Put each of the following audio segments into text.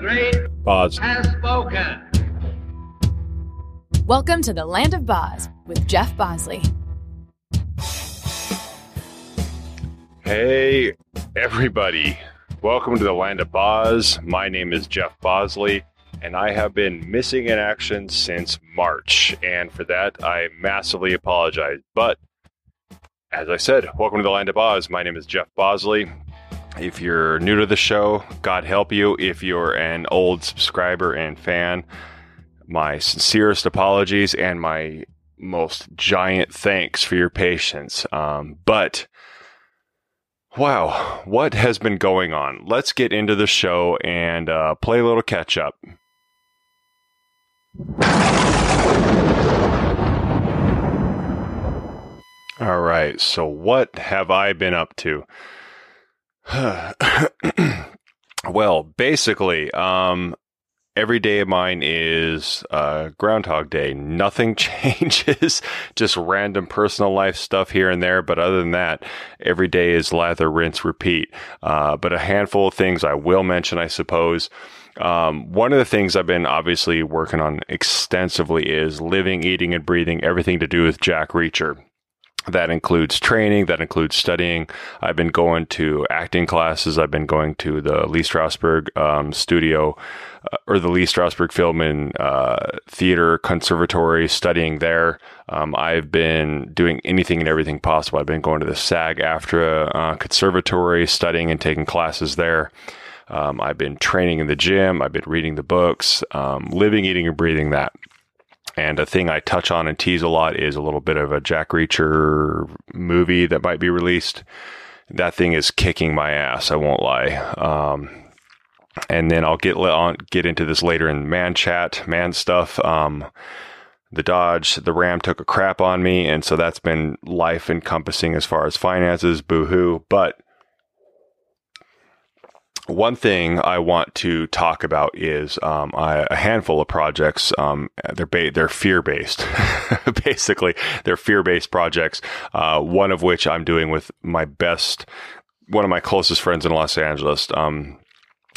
great Pause. has spoken. Welcome to the Land of Boz with Jeff Bosley. Hey, everybody. Welcome to the Land of Boz. My name is Jeff Bosley, and I have been missing in action since March. And for that, I massively apologize. But as I said, welcome to the Land of Boz. My name is Jeff Bosley. If you're new to the show, God help you. If you're an old subscriber and fan, my sincerest apologies and my most giant thanks for your patience. Um, but wow, what has been going on? Let's get into the show and uh, play a little catch up. All right, so what have I been up to? well, basically, um, every day of mine is uh, Groundhog Day. Nothing changes, just random personal life stuff here and there. But other than that, every day is lather, rinse, repeat. Uh, but a handful of things I will mention, I suppose. Um, one of the things I've been obviously working on extensively is living, eating, and breathing everything to do with Jack Reacher. That includes training, that includes studying. I've been going to acting classes. I've been going to the Lee Strasberg um, studio uh, or the Lee Strasberg Film and uh, Theater Conservatory, studying there. Um, I've been doing anything and everything possible. I've been going to the SAG AFTRA uh, Conservatory, studying and taking classes there. Um, I've been training in the gym. I've been reading the books, um, living, eating, and breathing that. And a thing I touch on and tease a lot is a little bit of a Jack Reacher movie that might be released. That thing is kicking my ass. I won't lie. Um, and then I'll get on get into this later in man chat, man stuff. Um, the Dodge, the Ram took a crap on me, and so that's been life encompassing as far as finances. Boo hoo. But one thing I want to talk about is um, I, a handful of projects. Um, they're ba- they're fear based, basically. They're fear based projects. Uh, one of which I'm doing with my best, one of my closest friends in Los Angeles. Um,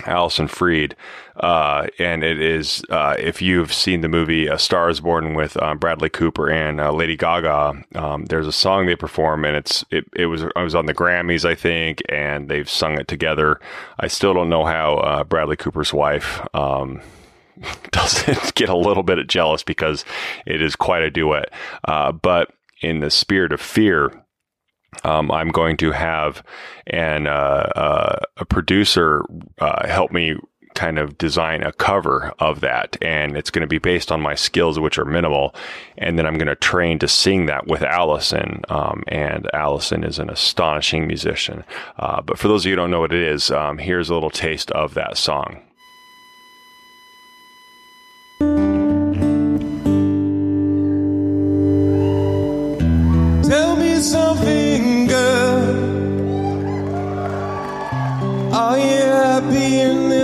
Allison Freed, uh, and it is uh, if you've seen the movie A Star Is Born with um, Bradley Cooper and uh, Lady Gaga, um, there's a song they perform, and it's it, it was I was on the Grammys I think, and they've sung it together. I still don't know how uh, Bradley Cooper's wife. Um, doesn't get a little bit jealous because it is quite a duet. Uh, but in the spirit of fear, um, I'm going to have an uh, uh, a producer uh, help me kind of design a cover of that, and it's going to be based on my skills, which are minimal, and then I'm going to train to sing that with Allison. Um, and Allison is an astonishing musician. Uh, but for those of you who don't know what it is, um, here's a little taste of that song.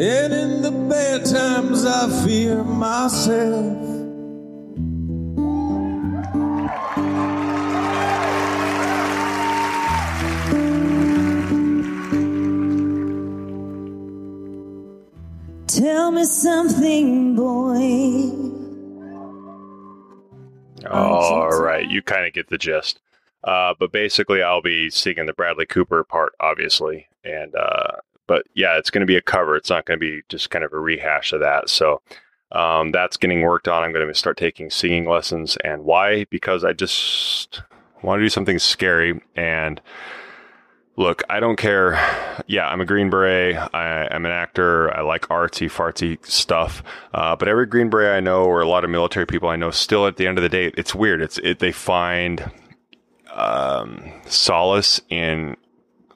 And in the bad times, I fear myself. Tell me something, boy. All right, you kind of get the gist. Uh, but basically, I'll be singing the Bradley Cooper part, obviously, and uh, but yeah, it's going to be a cover. It's not going to be just kind of a rehash of that. So um, that's getting worked on. I'm going to start taking singing lessons, and why? Because I just want to do something scary. And look, I don't care. Yeah, I'm a Green Beret. I, am an actor. I like artsy fartsy stuff. Uh, but every Green Beret I know, or a lot of military people I know, still at the end of the day, it's weird. It's it. They find um, solace in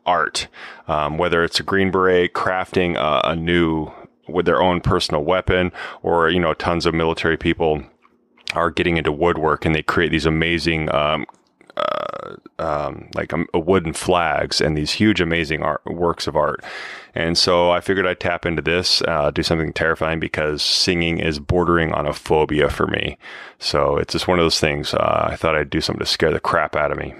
art, um, whether it's a Green Beret crafting a, a new with their own personal weapon, or you know, tons of military people are getting into woodwork and they create these amazing um, uh, um, like um, wooden flags and these huge, amazing art works of art. And so I figured I'd tap into this, uh, do something terrifying because singing is bordering on a phobia for me. So it's just one of those things. Uh, I thought I'd do something to scare the crap out of me.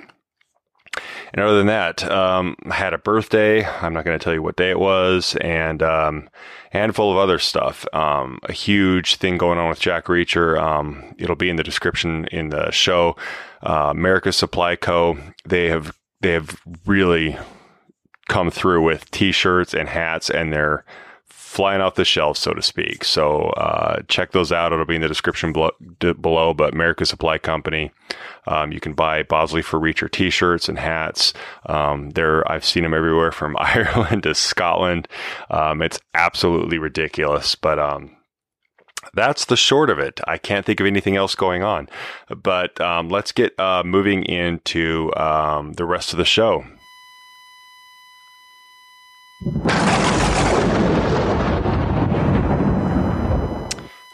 And other than that, um, I had a birthday. I'm not going to tell you what day it was, and um, handful of other stuff. Um, a huge thing going on with Jack Reacher. Um, it'll be in the description in the show. Uh, America's Supply Co. They have they have really come through with T-shirts and hats, and they're flying off the shelves, so to speak. So uh, check those out. It'll be in the description below. below but America Supply Company, um, you can buy Bosley for Reacher T-shirts and hats. Um, there, I've seen them everywhere from Ireland to Scotland. Um, it's absolutely ridiculous, but um, that's the short of it. I can't think of anything else going on. But um, let's get uh, moving into um, the rest of the show.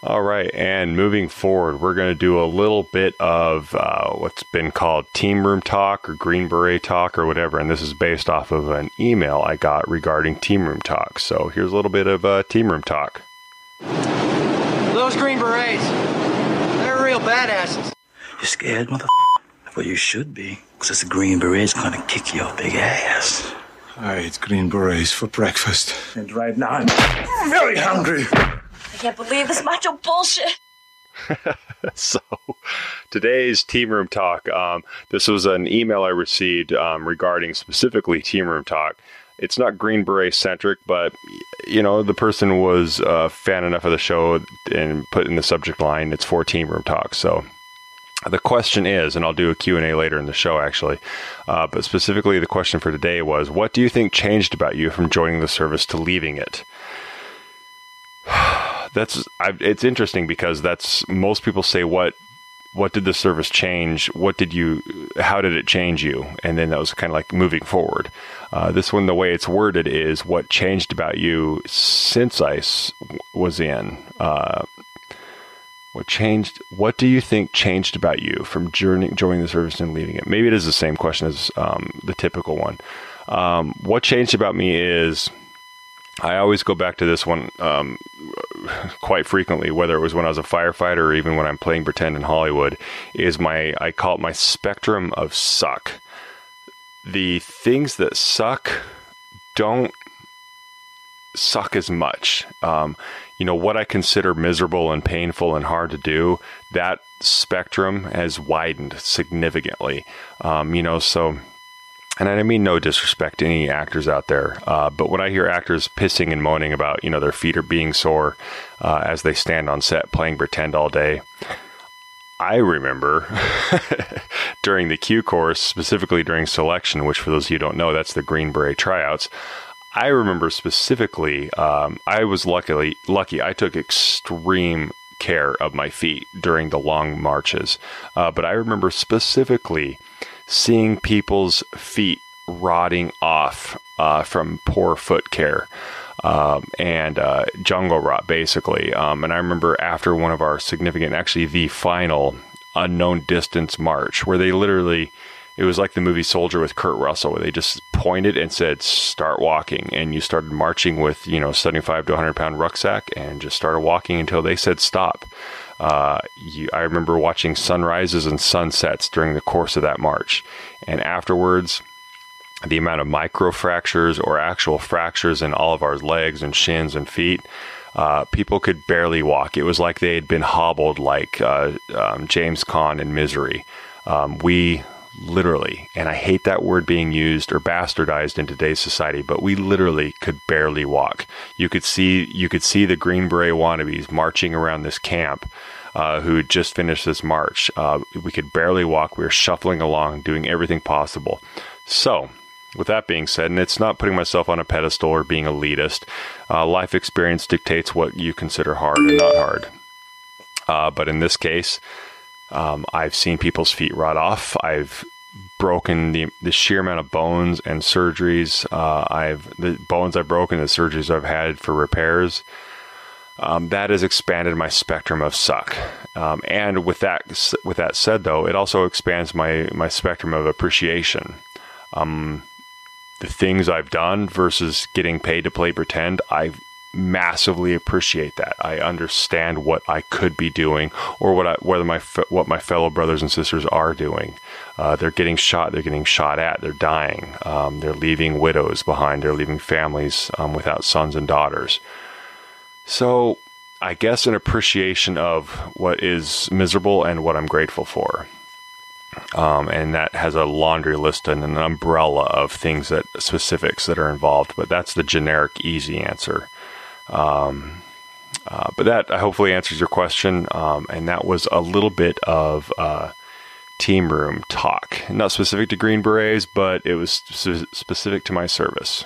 All right, and moving forward, we're going to do a little bit of uh, what's been called team room talk or green beret talk or whatever, and this is based off of an email I got regarding team room talk. So here's a little bit of uh, team room talk. Those green berets, they're real badasses. You scared, motherfucker? Well, you should be, because the green berets gonna kick your big ass. I ate green berets for breakfast. And right now, I'm very hungry. I can't believe this macho bullshit. so today's team room talk um, this was an email i received um, regarding specifically team room talk. It's not green beret centric but you know the person was a uh, fan enough of the show and put in the subject line it's for team room talk. So the question is and i'll do a q&a later in the show actually uh, but specifically the question for today was what do you think changed about you from joining the service to leaving it that's I, it's interesting because that's most people say what what did the service change? What did you how did it change you? And then that was kind of like moving forward. Uh, this one the way it's worded is what changed about you since i was in. Uh, what changed what do you think changed about you from joining, joining the service and leaving it? Maybe it is the same question as um, the typical one. Um, what changed about me is I always go back to this one um, quite frequently, whether it was when I was a firefighter or even when I'm playing pretend in Hollywood, is my I call it my spectrum of suck. The things that suck don't suck as much. Um, you know what I consider miserable and painful and hard to do. That spectrum has widened significantly. Um, you know, so and I mean no disrespect to any actors out there, uh, but when I hear actors pissing and moaning about you know their feet are being sore uh, as they stand on set playing pretend all day, I remember during the Q course, specifically during selection, which for those of you who don't know, that's the Green Beret tryouts. I remember specifically, um, I was luckily lucky. I took extreme care of my feet during the long marches, uh, but I remember specifically seeing people's feet rotting off uh, from poor foot care. Um, and uh, jungle rot, basically. Um, and I remember after one of our significant, actually the final unknown distance march, where they literally, it was like the movie Soldier with Kurt Russell, where they just pointed and said, "Start walking," and you started marching with you know 75 to 100 pound rucksack, and just started walking until they said stop. Uh, you, I remember watching sunrises and sunsets during the course of that march. And afterwards, the amount of micro fractures or actual fractures in all of our legs and shins and feet, uh, people could barely walk. It was like they had been hobbled, like uh, um, James Caan in Misery. Um, we literally, and I hate that word being used or bastardized in today's society, but we literally could barely walk. You could see you could see the Green Beret wannabes marching around this camp. Uh, who had just finished this march. Uh, we could barely walk. We were shuffling along, doing everything possible. So, with that being said, and it's not putting myself on a pedestal or being elitist, uh, life experience dictates what you consider hard and not hard. Uh, but in this case, um, I've seen people's feet rot off. I've broken the, the sheer amount of bones and surgeries. Uh, I've the bones I've broken, the surgeries I've had for repairs. um, that has expanded my spectrum of suck. Um, and with that with that said, though, it also expands my my spectrum of appreciation. Um, the things I've done versus getting paid to play pretend, I massively appreciate that. I understand what I could be doing, or what I, whether my what my fellow brothers and sisters are doing. Uh, they're getting shot. They're getting shot at. They're dying. Um, they're leaving widows behind. They're leaving families um, without sons and daughters. So, I guess an appreciation of what is miserable and what I'm grateful for. Um, and that has a laundry list and an umbrella of things that specifics that are involved. But that's the generic, easy answer. Um, uh, but that hopefully answers your question. Um, and that was a little bit of uh, team room talk, not specific to Green Berets, but it was specific to my service.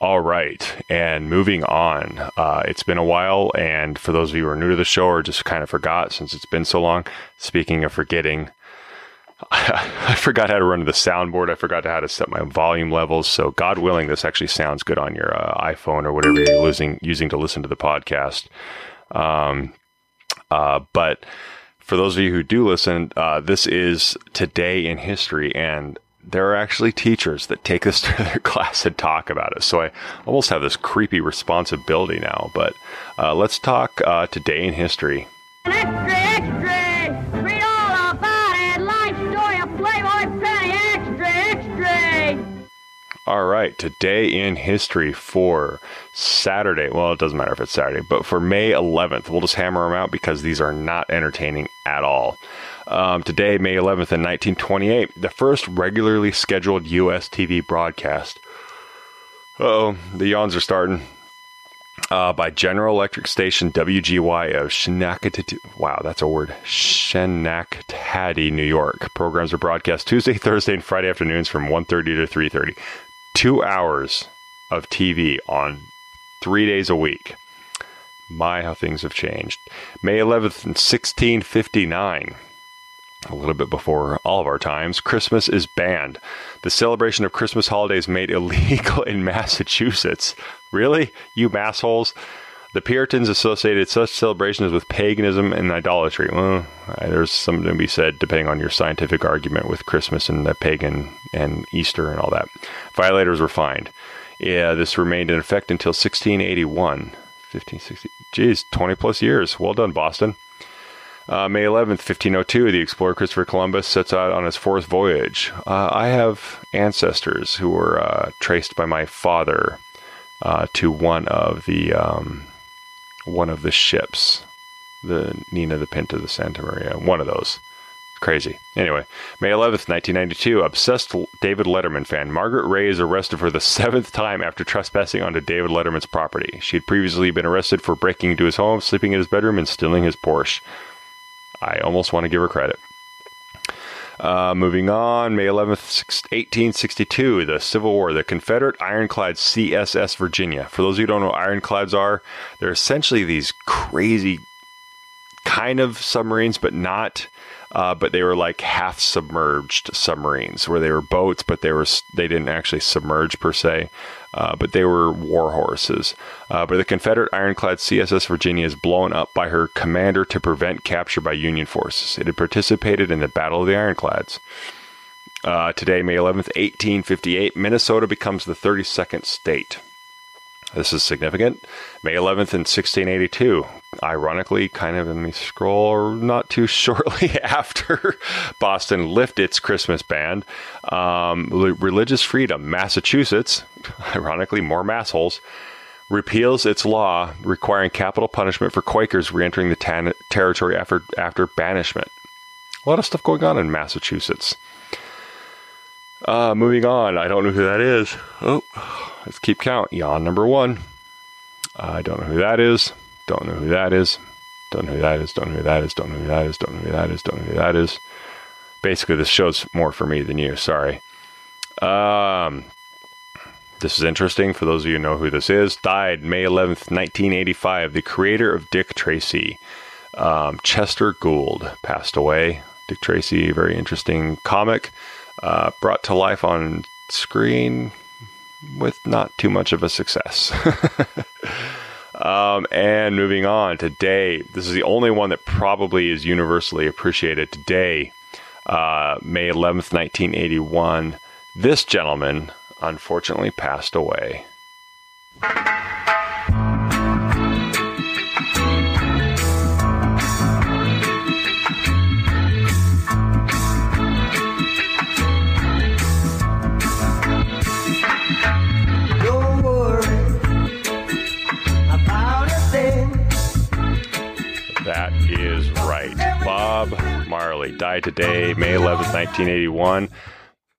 All right, and moving on. Uh, it's been a while, and for those of you who are new to the show or just kind of forgot since it's been so long, speaking of forgetting, I forgot how to run the soundboard. I forgot how to set my volume levels. So, God willing, this actually sounds good on your uh, iPhone or whatever you're using, using to listen to the podcast. Um, uh, but for those of you who do listen, uh, this is today in history, and there are actually teachers that take this to their class and talk about it. So I almost have this creepy responsibility now. But uh, let's talk uh, today in history. All right, today in history for Saturday. Well, it doesn't matter if it's Saturday, but for May 11th, we'll just hammer them out because these are not entertaining at all. Um, today, May 11th, in 1928, the first regularly scheduled U.S. TV broadcast. oh, the yawns are starting. Uh, by General Electric Station WGY of Schenectady. Wow, that's a word. Schenectady, New York. Programs are broadcast Tuesday, Thursday, and Friday afternoons from 1.30 to 3.30. Two hours of TV on three days a week. My, how things have changed. May 11th, 1659 a little bit before all of our times, Christmas is banned. The celebration of Christmas holidays made illegal in Massachusetts. Really? You massholes? The Puritans associated such celebrations with paganism and idolatry. Well, there's something to be said, depending on your scientific argument, with Christmas and the pagan and Easter and all that. Violators were fined. Yeah, this remained in effect until 1681. 1560. Geez, 20 plus years. Well done, Boston. Uh, May 11th, 1502, the explorer Christopher Columbus sets out on his fourth voyage. Uh, I have ancestors who were uh, traced by my father uh, to one of the um, one of the ships, the Nina, the Pinta, the Santa Maria, one of those crazy. Anyway, May 11th, 1992, obsessed David Letterman fan Margaret Ray is arrested for the seventh time after trespassing onto David Letterman's property. She had previously been arrested for breaking into his home, sleeping in his bedroom, and stealing his Porsche. I almost want to give her credit. Uh, moving on, May 11th, 1862, the Civil War, the Confederate ironclad CSS Virginia. For those of you who don't know what ironclads are, they're essentially these crazy kind of submarines, but not uh, but they were like half submerged submarines, where they were boats, but they were they didn't actually submerge per se, uh, but they were war horses. Uh, but the Confederate ironclad CSS Virginia is blown up by her commander to prevent capture by Union forces. It had participated in the Battle of the Ironclads. Uh, today, May 11th, 1858, Minnesota becomes the 32nd state. This is significant. May 11th in 1682. Ironically, kind of in the scroll not too shortly after Boston lifted its Christmas ban. Um, religious freedom. Massachusetts, ironically, more massholes, repeals its law requiring capital punishment for Quakers re-entering the tan- territory after after banishment. A lot of stuff going on in Massachusetts. Uh, moving on. I don't know who that is. Oh, let's keep count. Yawn number one. I don't know who that is. Don't know who that is. Don't know who that is. Don't know who that is. Don't know who that is. Don't know who that is. Don't know who that is. Basically, this show's more for me than you. Sorry. Um, this is interesting for those of you who know who this is. Died May 11th, 1985. The creator of Dick Tracy, um, Chester Gould, passed away. Dick Tracy, very interesting comic, uh, brought to life on screen with not too much of a success. um, and moving on, today, this is the only one that probably is universally appreciated today, uh, May 11th, 1981. This gentleman unfortunately passed away. Marley died today, May 11th, 1981.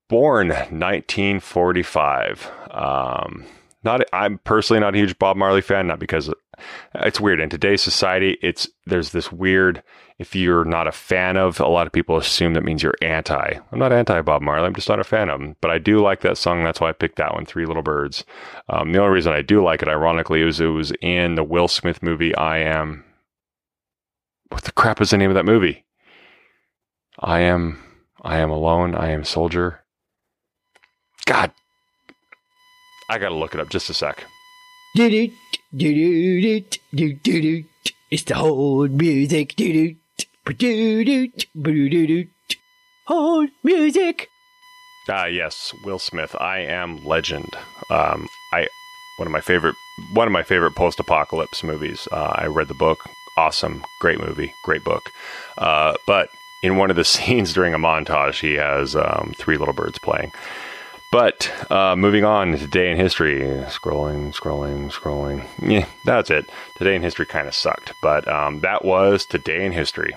Born 1945. Um, not, I'm personally not a huge Bob Marley fan, not because it's weird. In today's society, it's there's this weird. If you're not a fan of, a lot of people assume that means you're anti. I'm not anti Bob Marley. I'm just not a fan of him. But I do like that song. That's why I picked that one, Three Little Birds. Um, the only reason I do like it, ironically, is it was in the Will Smith movie I Am what the crap is the name of that movie? I am I am alone, I am soldier. God. I gotta look it up just a sec. Do-do, do-do, do-do, do-do. It's the whole music. Do-do, do-do, do-do, Hold music. Ah yes, Will Smith. I am legend. Um I one of my favorite one of my favorite post apocalypse movies. Uh, I read the book. Awesome, great movie, great book. Uh, but in one of the scenes during a montage, he has um, three little birds playing. But uh, moving on to today in history, scrolling, scrolling, scrolling. Yeah, that's it. Today in history kind of sucked, but um, that was today in history.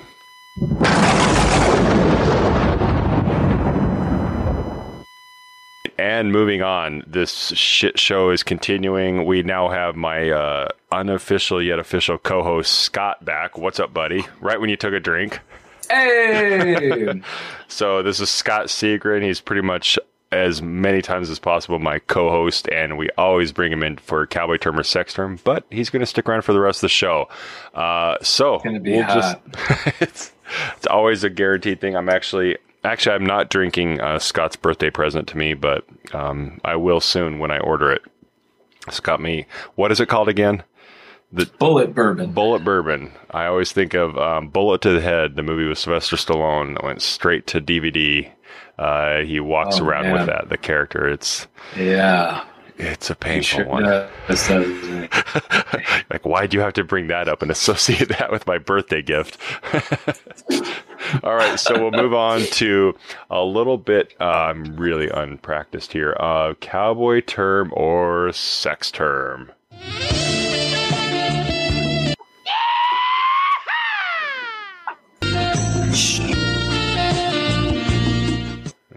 And moving on, this shit show is continuing. We now have my uh, unofficial yet official co-host Scott back. What's up, buddy? Right when you took a drink. Hey! So this is Scott Seagren. He's pretty much as many times as possible my co-host, and we always bring him in for Cowboy Term or Sex Term. But he's going to stick around for the rest of the show. Uh, so we'll hot. just it's it's always a guaranteed thing. I'm actually actually I'm not drinking uh, Scott's birthday present to me, but um, I will soon when I order it. Scott me. What is it called again? The Bulleit bourbon. Bulleit Bourbon. I always think of um, Bullet to the Head, the movie with Sylvester Stallone that went straight to DVD. Uh, he walks Oh, around man. with that. The character. It's Yeah. it's a painful sure one. does, doesn't he? like, why do you have to bring that up and associate that with my birthday gift? All right, so we'll move on to a little bit. Uh, I'm really unpracticed here. Uh, cowboy term or sex term?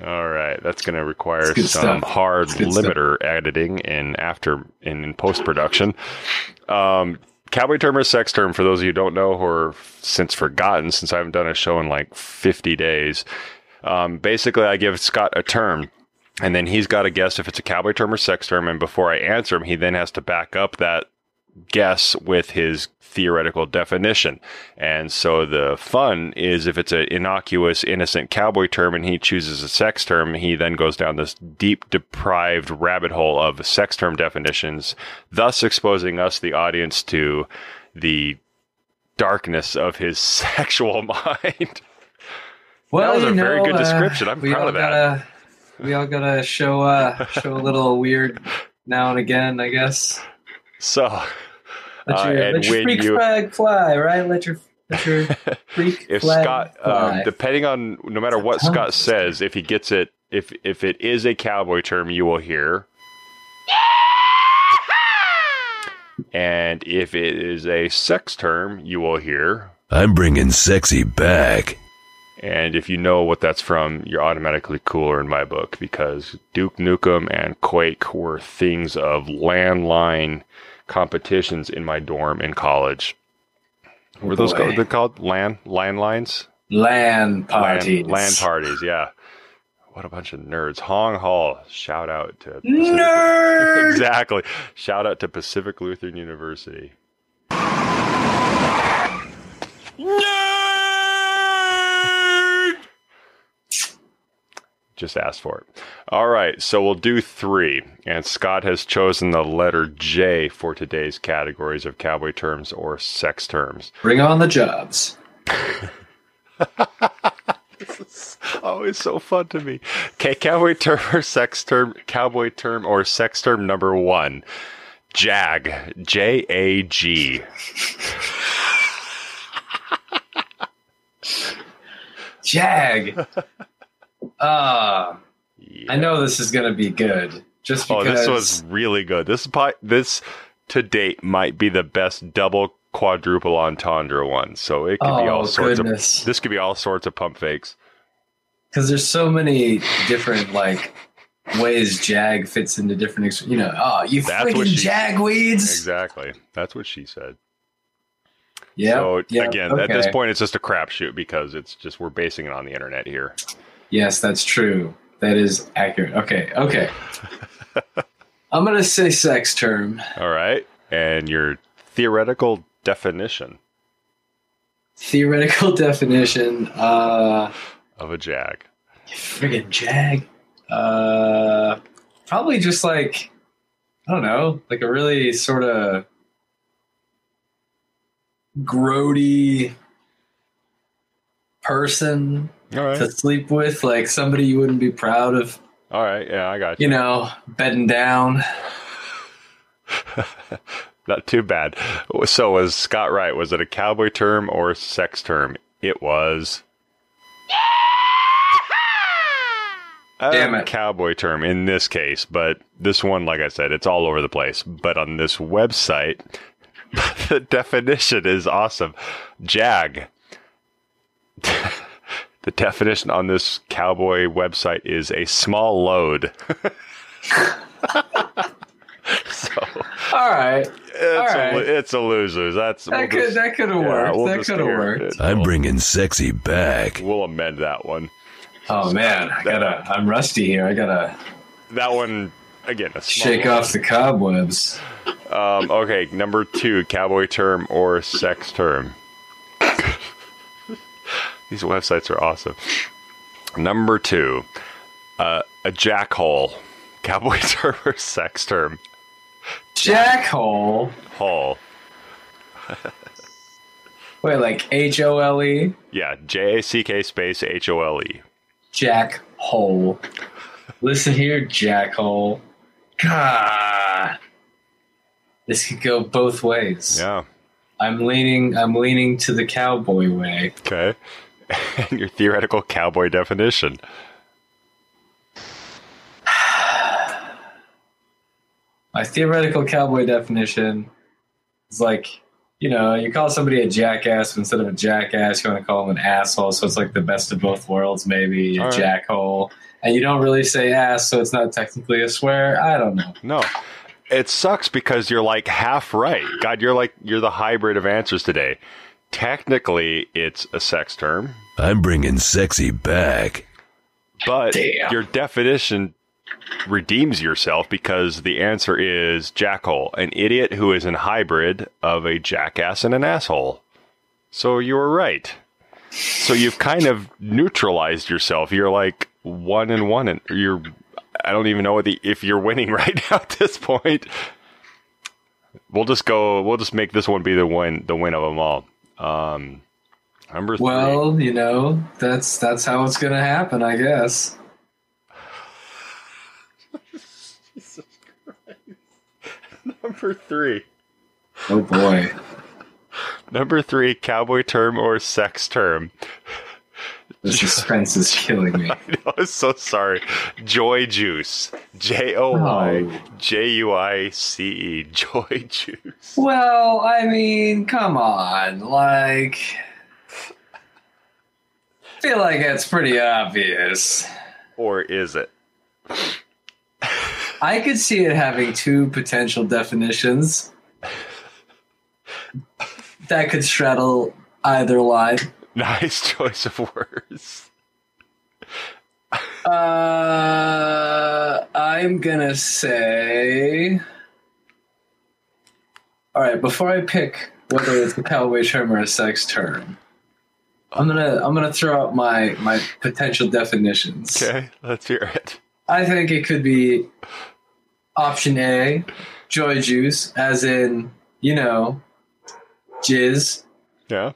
All right, that's going to require some stuff. hard good stuff. limiter editing in after in, in post production. Um, cowboy term or sex term? For those of you who don't know or since forgotten, since I haven't done a show in like 50 days, um, basically I give Scott a term. And then he's got to guess if it's a cowboy term or sex term. And before I answer him, he then has to back up that guess with his theoretical definition. And so the fun is if it's an innocuous, innocent cowboy term and he chooses a sex term, he then goes down this deep, deprived rabbit hole of sex term definitions, thus exposing us, the audience, to the darkness of his sexual mind. Well, that was a you very good uh, description. I'm we proud of that. Gotta, we all gotta show uh, show a little weird now and again, I guess. So, Let Uh, your, and let your freak you- flag fly, right? Let your let your freak if flag Scott, fly. um, depending on no matter what Tongue Scott twister. says, if he gets it, if if it is a cowboy term, you will hear. And if it is a sex term, you will hear. I'm bringing sexy back. And if you know what that's from, you're automatically cooler in my book because Duke Nukem and Quake were things of landline competitions in my dorm in college. Were those called, they're called land landlines? LAN parties. LAN, parties, yeah. What a bunch of nerds. Hong Hall. Shout out to Pacific- Nerd! exactly. Shout out to Pacific Lutheran University. Did just asked for it. All right, so we'll do three. And Scott has chosen the letter J for today's categories of cowboy terms or sex terms. Bring on the jobs. Oh, it's so fun to me. Okay, cowboy term or sex term, cowboy term or sex term number one. Jag. J A G. Jag. Ah, I know this is gonna be good. Just Oh, because this was really good. This is this to date might be the best double quadruple entendre one. So it could be Oh, all sorts goodness. of this could be all sorts of pump fakes. because there's so many different like ways Jag fits into different. Ex- you know, oh, you That's freaking she jagweeds. Exactly. That's what she said. Yeah. So yeah, again, at this point, it's just a crapshoot because it's just we're basing it on the internet here. Yes, that's true. That is accurate. Okay, okay. I'm gonna say sex term. All right, and your theoretical definition Theoretical definition. Uh, of a jag. friggin' jag. Uh, probably just like I don't know, like a really sort of grody person right. to sleep with, like somebody you wouldn't be proud of. All right. Yeah, I got you. You know, bedding down. Not too bad. So was Scott right? Was it a cowboy term or sex term? It was. a Damn it. Cowboy term in this case, but this one, like I said, it's all over the place. But on this website, the definition is awesome. Jag. the definition on this cowboy website is a small load. so All right, it's, all a, right. it's a loser. That's That we'll could just- that could have yeah, worked. we'll that could have worked. it. I'm bringing sexy back. We'll amend that one. Oh man, I gotta. I'm rusty here. I gotta That one again. A small shake off the cobwebs. Um, okay, number two, cowboy term or sex term. These websites are awesome. Number two, uh, a jackhole. Cowboy term or sex term? Jackhole. Hole. Wait, like H O L E. Yeah, J A C K space H O L E. Jack hole. Listen here, jackhole. God, this could go both ways. Yeah. I'm leaning. I'm leaning to the cowboy way. Okay. and your theoretical cowboy definition. My theoretical cowboy definition is like, you know, you call somebody a jackass, but instead of a jackass, you want to call them an asshole. So it's like the best of both worlds, maybe a All right. jackhole. And you don't really say ass, so it's not technically a swear. I don't know. No. It sucks because you're like half right. God, you're like you're the hybrid of answers today. Technically, it's a sex term, I'm bringing sexy back. but Damn. your definition redeems yourself because the answer is jackhole, an idiot who is an hybrid of a jackass and an asshole. So you were right. So you've kind of neutralized yourself. You're like one and one, and you're. I don't even know what the if you're winning right now at this point. We'll just go. We'll just make this one be the win. The win of them all. Um, number three. Well, you know, that's that's how it's gonna happen, I guess. Number three. Oh boy. Number three. Cowboy term or sex term. The suspense is killing me. I'm so sorry. Joy juice. J O Y J U I C E. Joy juice. Well, I mean, come on. Like feel like it's pretty obvious. Or is it? I could see it having two potential definitions that could straddle either line. Nice choice of words. Uh, I'm gonna say. All right, before I pick whether it's a cowboy term or a sex term, I'm gonna I'm gonna throw out my my potential definitions. Okay, let's hear it. I think it could be option A, joy juice, as in you know, jizz, Yeah.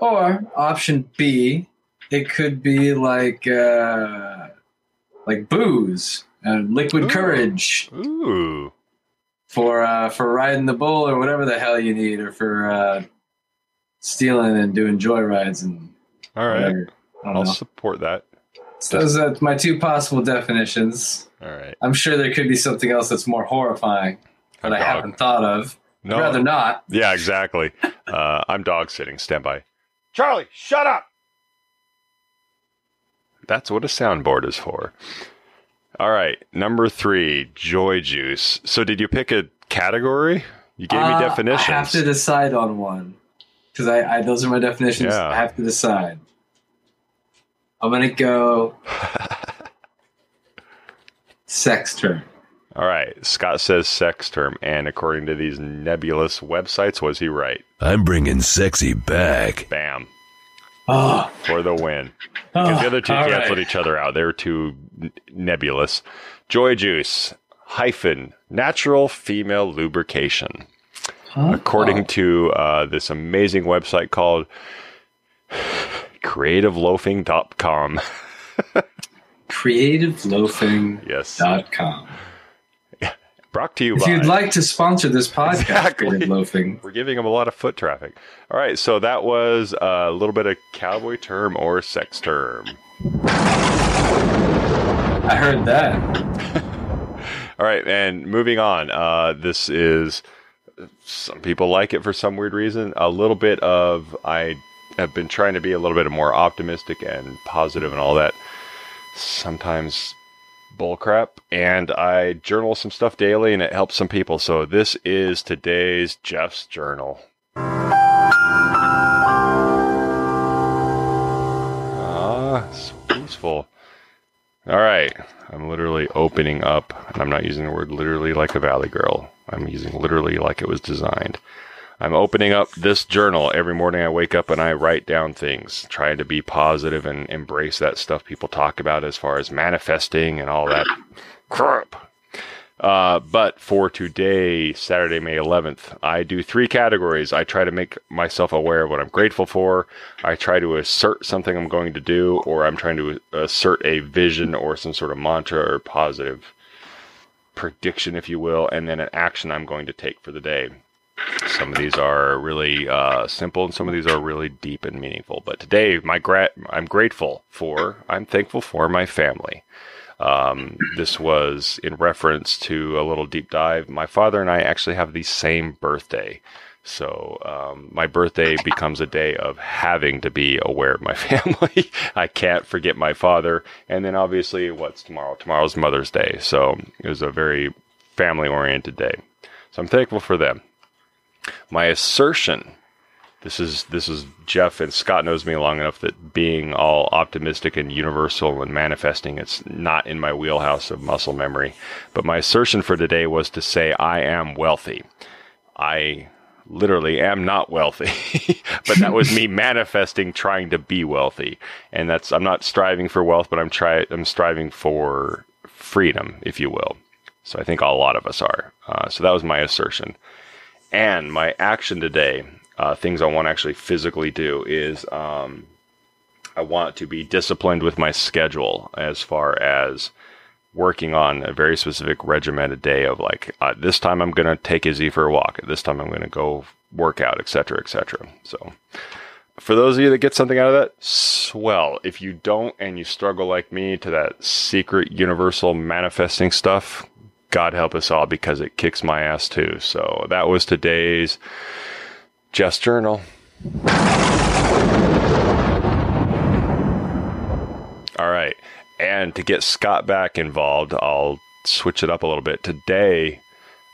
or option B, it could be like uh, like booze and liquid courage Ooh. for uh, for riding the bull or whatever the hell you need, or for uh, stealing and doing joyrides and All right. whatever. I don't I'll know. support that. So those are my two possible definitions. All right. I'm sure there could be something else that's more horrifying that I haven't thought of. No. I'd rather not. Yeah, exactly. Uh, I'm dog sitting. Stand by. Charlie, shut up. That's what a soundboard is for. All right, number three, joy juice. So, did you pick a category? You gave Uh, me definitions. I have to decide on one because I, I those are my definitions. Yeah. I have to decide. I'm gonna go sex term. All right, Scott says sex term, and according to these nebulous websites, was he right? I'm bringing sexy back. Bam Oh, for the win. Oh, because the other two all canceled right. each other out. They were too nebulous. Joy juice hyphen natural female lubrication. According to uh, this amazing website called creativeloafing.com. CreativeLoafing.com. Yes. Brought to you If by. you'd like to sponsor this podcast, Exactly. Loafing, We're giving them a lot of foot traffic. All right, so that was a little bit of cowboy term or sex term. I heard that. All right, and moving on. Uh, this is some people like it for some weird reason. A little bit of I have been trying to be a little bit more optimistic and positive and all that. Sometimes bullcrap, and I journal some stuff daily, and it helps some people. So this is today's Jeff's journal. Ah, it's peaceful. All right. I'm literally opening up, and I'm not using the word literally like a valley girl. I'm using literally like it was designed. I'm opening up this journal every morning. I wake up and I write down things, trying to be positive and embrace that stuff people talk about as far as manifesting and all that crap. Uh, but for today, Saturday, May 11th, I do three categories. I try to make myself aware of what I'm grateful for. I try to assert something I'm going to do, or I'm trying to assert a vision or some sort of mantra or positive prediction, if you will, and then an action I'm going to take for the day. Some of these are really uh, simple, and some of these are really deep and meaningful. But today, my gra- I'm grateful for, I'm thankful for my family. Um, this was in reference to a little deep dive. My father and I actually have the same birthday. So um, my birthday becomes a day of having to be aware of my family. I can't forget my father. And then obviously, what's tomorrow? Tomorrow's Mother's Day. So it was a very family oriented day. So I'm thankful for them. My assertion this is this is Jeff and Scott knows me long enough that being all optimistic and universal and manifesting it's not in my wheelhouse of muscle memory. But my assertion for today was to say I am wealthy. I literally am not wealthy, but that was me manifesting trying to be wealthy. And that's I'm not striving for wealth, but I'm try I'm striving for freedom, if you will. So I think a lot of us are. Uh, so that was my assertion. And my action today, uh, things I want to actually physically do, is um, I want to be disciplined with my schedule as far as working on a very specific regimented day of like uh, this time I'm going to take Izzy for a walk, this time I'm going to go work out, etc., etc. So for those of you that get something out of that, swell. If you don't and you struggle like me to that secret universal manifesting stuff, God help us all because it kicks my ass too. So that was today's Just Journal. All right. And to get Scott back involved, I'll switch it up a little bit. Today,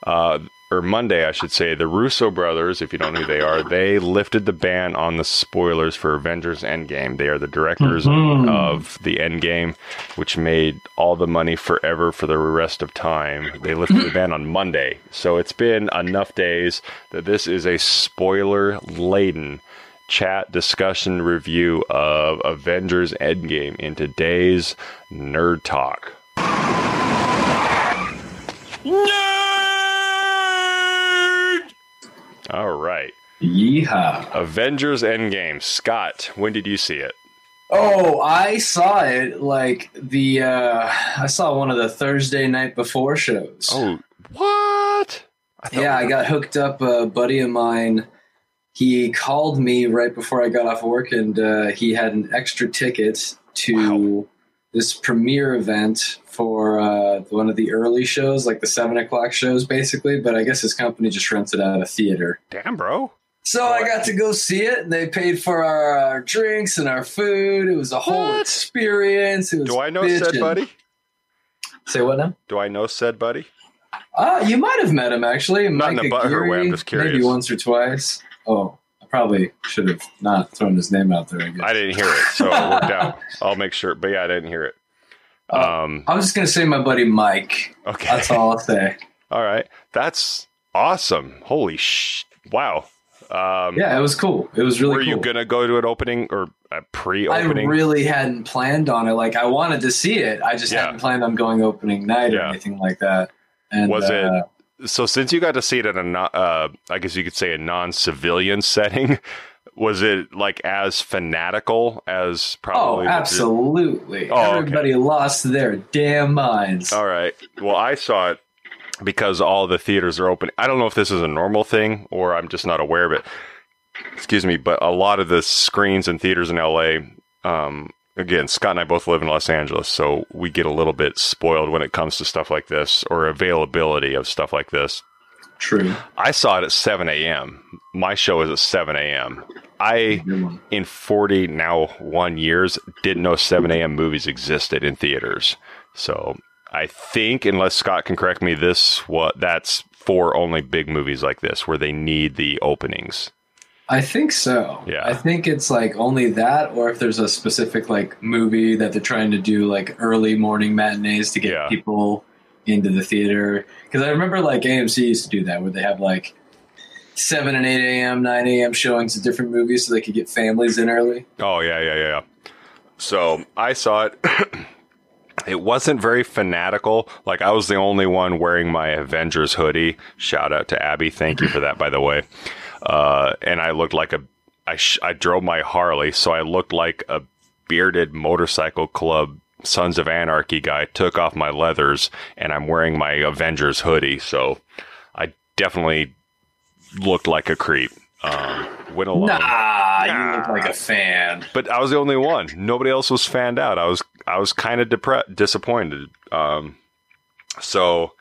uh, or Monday, I should say, the Russo brothers, if you don't know who they are, they lifted the ban on the spoilers for Avengers Endgame. They are the directors Mhm. of the Endgame, which made all the money forever for the rest of time. They lifted the ban on Monday. So it's been enough days that this is a spoiler laden chat, discussion, review of Avengers Endgame in today's Nerd Talk. Nerd! All right. Yeehaw. Avengers Endgame. Scott, when did you see it? Oh, I saw it like the uh I saw one of the Thursday night before shows. Oh, what? yeah, I got hooked up. A buddy of mine, he called me right before I got off work, and uh, he had an extra ticket to this premiere event for uh, one of the early shows, like the seven o'clock shows, basically. But I guess his company just rented out a theater. Damn, bro. So I got to go see it, and they paid for our, our drinks and our food. It was a whole experience. It was Do I know said buddy? Say what now? Do I know said buddy? Uh, you might have met him actually. Not in a Mike butthurt way, I'm just curious. Maybe once or twice. Oh, I probably should have not thrown his name out there. I guess. I didn't hear it, so it worked out. I'll make sure. But yeah, I didn't hear it. Um, I was just gonna say my buddy Mike. Okay. That's all I'll say. all right. That's awesome. Holy sh! Wow. Um, Yeah, it was cool. It was really Were you gonna go to an opening or a pre-opening? I really hadn't planned on it. Like I wanted to see it. I just Yeah. hadn't planned on going opening night or anything like that. And was uh, it so? Since you got to see it in a, no- uh, I guess you could say a non-civilian setting, was it like as fanatical as probably? Oh, absolutely. Oh, okay. Everybody lost their damn minds. All right. Well, I saw it because all the theaters are open. I don't know if this is a normal thing or I'm just not aware of it. Excuse me, but a lot of the screens and theaters in LA, um, again, Scott and I both live in Los Angeles, so we get a little bit spoiled when it comes to stuff like this or availability of stuff like this. True. I saw it at 7 a.m. My show is at 7 a.m. I, in 40 now one years, didn't know 7 a.m. movies existed in theaters. So I think, unless Scott can correct me, this what that's for only big movies like this where they need the openings. I think so. Yeah. I think it's like only that, or if there's a specific like movie that they're trying to do like early morning matinees to get people into the theater. Because I remember like AMC used to do that, where they have like seven and eight a.m., nine a.m. showings of different movies, so they could get families in early. Oh yeah, yeah, yeah. yeah. So I saw it. it wasn't very fanatical. Like I was the only one wearing my Avengers hoodie. Shout out to Abby. Thank you for that, by the way. Uh, and I looked like a. I sh- I drove my Harley, so I looked like a bearded motorcycle club Sons of Anarchy guy. Took off my leathers, and I'm wearing my Avengers hoodie. So I definitely looked like a creep. Um, went along. Nah, you look like a fan. But I was the only one. Nobody else was fanned out. I was I was kind of depre- disappointed. Um, so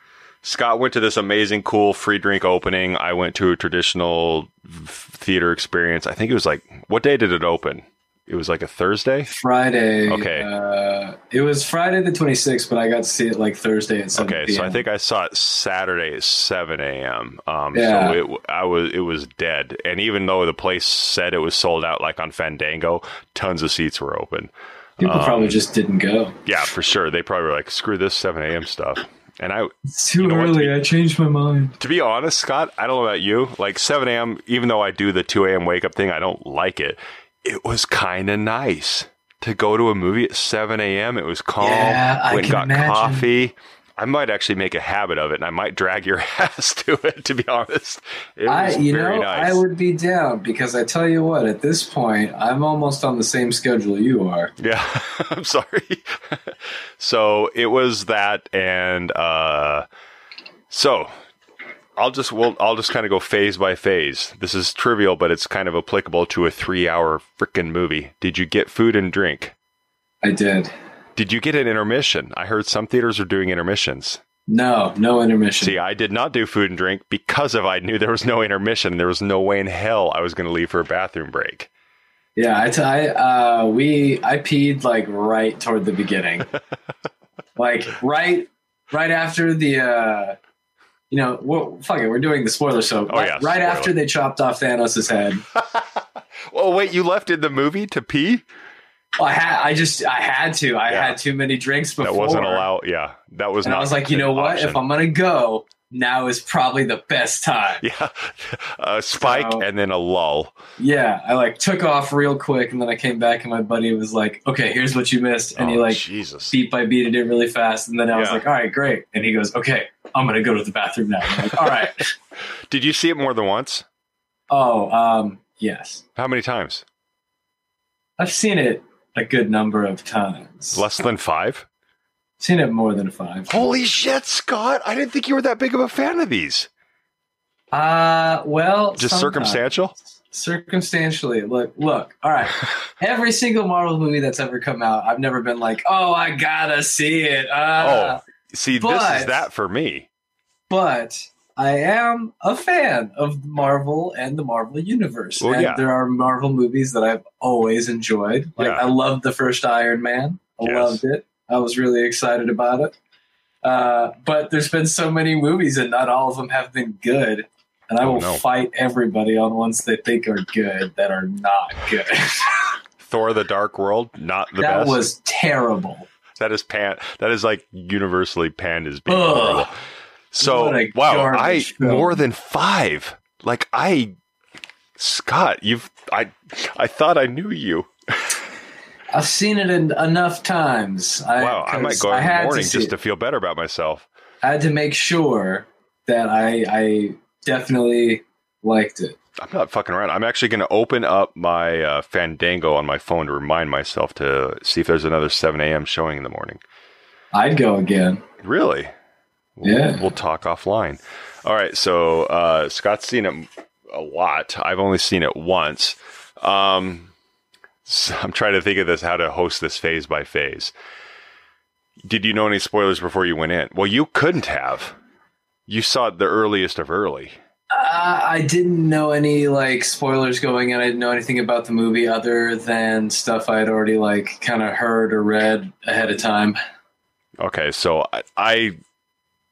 Scott went to this amazing, cool free drink opening. I went to a traditional theater experience. I think it was like what day did it open? It was like a Thursday. Friday. Okay. Uh, it was Friday the 26th, but I got to see it like Thursday at 7 Okay, so I think I saw it Saturday at seven a.m. Um, Yeah. So it, I was it was dead, and even though the place said it was sold out, like on Fandango, tons of seats were open. People Um, probably just didn't go. Yeah, for sure. They probably were like, "Screw this 7 a.m. stuff." And I, It's too You know what, to early. be- I changed my mind. to be honest, Scott, I don't know about you. Like 7 a.m. Even though I do the 2 a.m. wake up thing, I don't like it. It was kind of nice to go to a movie at 7 a.m. It was calm. Yeah, I went and got imagine. coffee. I might actually make a habit of it, and I might drag your ass to it. To be honest, it I, you very know, nice. I would be down because I tell you what, at this point, I'm almost on the same schedule you are. Yeah, I'm sorry. so it was that, and uh, so I'll just well, I'll just kind of go phase by phase. This is trivial, but it's kind of applicable to a three-hour freaking movie. Did you get food and drink? I did. Did you get an intermission? I heard some theaters are doing intermissions. No, no intermission. See, I did not do food and drink because of I knew there was no intermission. There was no way in hell I was going to leave for a bathroom break. Yeah, I, t- I uh, we I peed like right toward the beginning, like right right after the uh, you know, well, fuck it, we're doing the spoiler so Oh, right, yeah, right spoiler. after they chopped off Thanos' head. Oh wait, you left in the movie to pee? I had I just I had to. I Yeah. had too many drinks before. That wasn't allowed. Yeah, that was and not. I was like, you know what? option. If I'm gonna go, now is probably the best time. Yeah, a spike So- and then a lull. Yeah, I like took off real quick, and then I came back, and my buddy was like, "Okay, here's what you missed," and he Oh, like Jesus. beat by beated it really fast, and then I was Yeah. like, "All right, great," and he goes, "Okay, I'm gonna go to the bathroom now." Like, "All right." Did you see it more than once? oh, um, yes, How many times? I've seen it a good number of times. Less than five? Seen it more than five. Holy shit, Scott! I didn't think you were that big of a fan of these. Uh, well, Just circumstantial. Circumstantially, look, look. All right, every single Marvel movie that's ever come out, I've never been like, "Oh, I gotta see it." Uh, oh, see, this is that for me. but I am a fan of Marvel and the Marvel universe. Well, and yeah. there are Marvel movies that I've always enjoyed. Like Yeah. I loved the first Iron Man. I Yes. loved it. I was really excited about it. Uh, but there's been so many movies and not all of them have been good. And I Oh, will no. fight everybody on ones they think are good that are not good. Thor: The Dark World, not the that best. was terrible. that is pan. That is like universally panned as being Ugh. horrible. So wow, I film. more than five. Like I, Scott, you've I I thought I knew you. I've seen it in enough times. I, Wow, I might go in the had morning to just to feel better about myself. I had to make sure that I, I definitely liked it. I'm not fucking around. I'm actually going to open up my uh, Fandango on my phone to remind myself to see if there's another 7 a.m. showing in the morning. I'd go again. Really? We'll- Yeah. We'll talk offline. All right. So uh, Scott's seen it a lot. I've only seen it once. Um, so I'm trying to think of this how to host this phase by phase. Did you know any spoilers before you went in? Well, you couldn't have. You saw it the earliest of early. Uh, I didn't know any like spoilers going in. I didn't know anything about the movie other than stuff I had already like kind of heard or read ahead of time. Okay, so I, I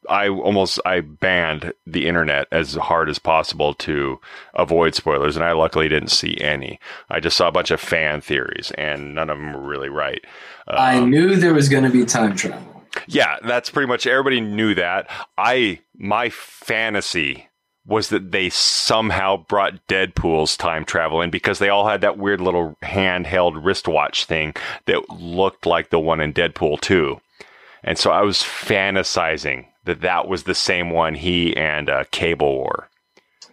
I almost I banned the internet as hard as possible to avoid spoilers, and I luckily didn't see any. I just saw a bunch of fan theories, and none of them were really right. I Um, knew there was going to be time travel. yeah, that's pretty much everybody knew that. I my fantasy was that they somehow brought Deadpool's time travel in because they all had that weird little handheld wristwatch thing that looked like the one in Deadpool 2. And so I was fantasizing that that was the same one he and uh, Cable wore.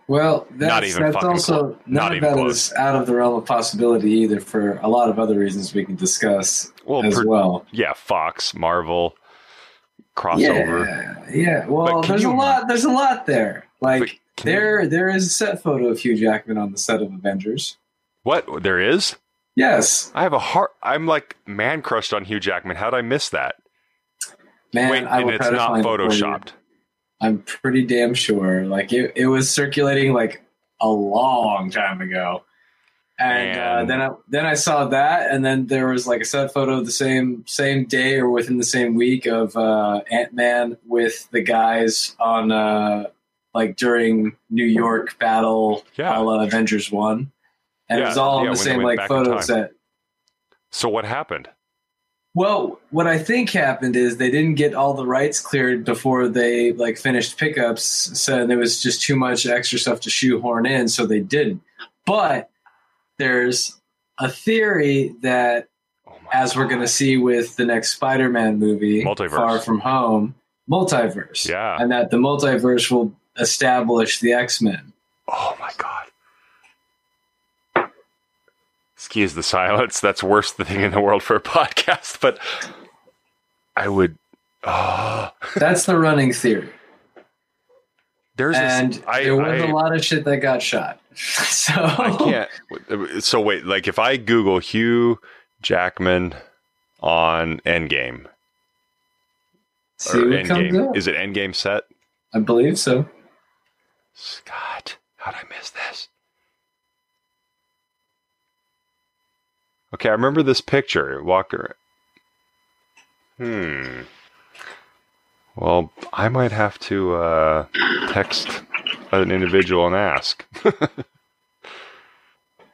Well, that's, Not even that's also clo- none not of even that close. is out of the realm of possibility either. For a lot of other reasons we can discuss Well, as per- well. Yeah, Fox, Marvel, crossover. Yeah, yeah. Well, there's a lot. There's a lot there. Like can you- there, there is a set photo of Hugh Jackman on the set of Avengers. What? There is? Yes, I have a heart. I'm like man crushed on Hugh Jackman. How did I miss that? Man. Wait, I and it's not find it for you. photoshopped. I'm pretty damn sure. Like it, it was circulating like a long time ago. And uh, then I then I saw that, and then there was like a set photo the same same day or within the same week of uh, Ant Man with the guys on uh, like during New York battle, Yeah. Avengers One, and it was all yeah, on the same like photo set. So what happened? Well, what I think happened is they didn't get all the rights cleared before they like finished pickups, so there was just too much extra stuff to shoehorn in, so they didn't. But there's a theory that, Oh as we're going to see with the next Spider-Man movie, Multiverse. Far From Home, multiverse, Yeah. and that the multiverse will establish the X-Men. Oh my god. Excuse the silence. That's worse thing in the world for a podcast, but I would oh, That's the running theory, there's and this, I, there was I, a lot of shit that got shot. so I can't so wait, like if I Google Hugh Jackman on Endgame see or Endgame. up. Is it Endgame set? I believe so. Scott, how'd I miss this? Okay, I remember this picture. Walker. Hmm. Well, I might have to uh, text an individual and ask.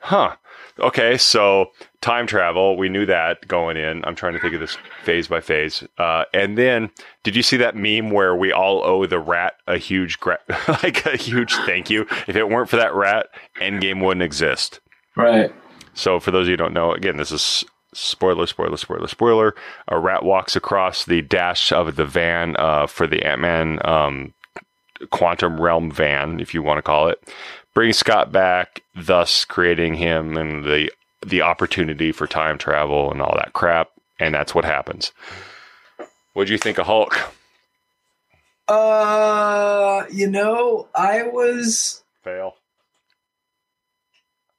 huh. Okay, so time travel, we knew that going in. I'm trying to think of this phase by phase. Uh, and then, did you see that meme where we all owe the rat a huge, gra- like a huge thank you? If it weren't for that rat, Endgame wouldn't exist. Right. So, for those of you who don't know, again, this is spoiler, spoiler, spoiler, spoiler. A rat walks across the dash of the van uh, for the Ant Man um, quantum realm van, if you want to call it, brings Scott back, thus creating him and the the opportunity for time travel and all that crap. And that's what happens. What do you think of Hulk? Uh, you know, I was Fail.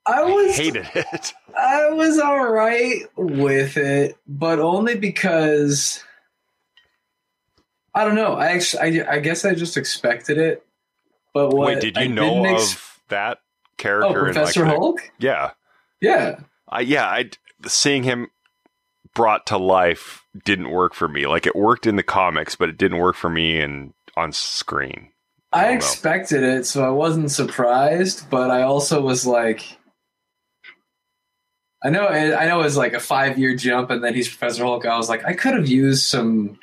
I was Hated it. I was all right with it, but only because I don't know. I actually, I, I guess I just expected it. But what Wait, did you I know didn't of that oh, character? Oh, in, Professor the- Hulk? Yeah. Yeah. I yeah, I seeing him brought to life didn't work for me. Like it worked in the comics, but it didn't work for me and on screen. I, know. expected it, so I wasn't surprised. But I also was like, I know, I know, it was like a five-year jump, and then he's Professor Hulk. I was like, I could have used some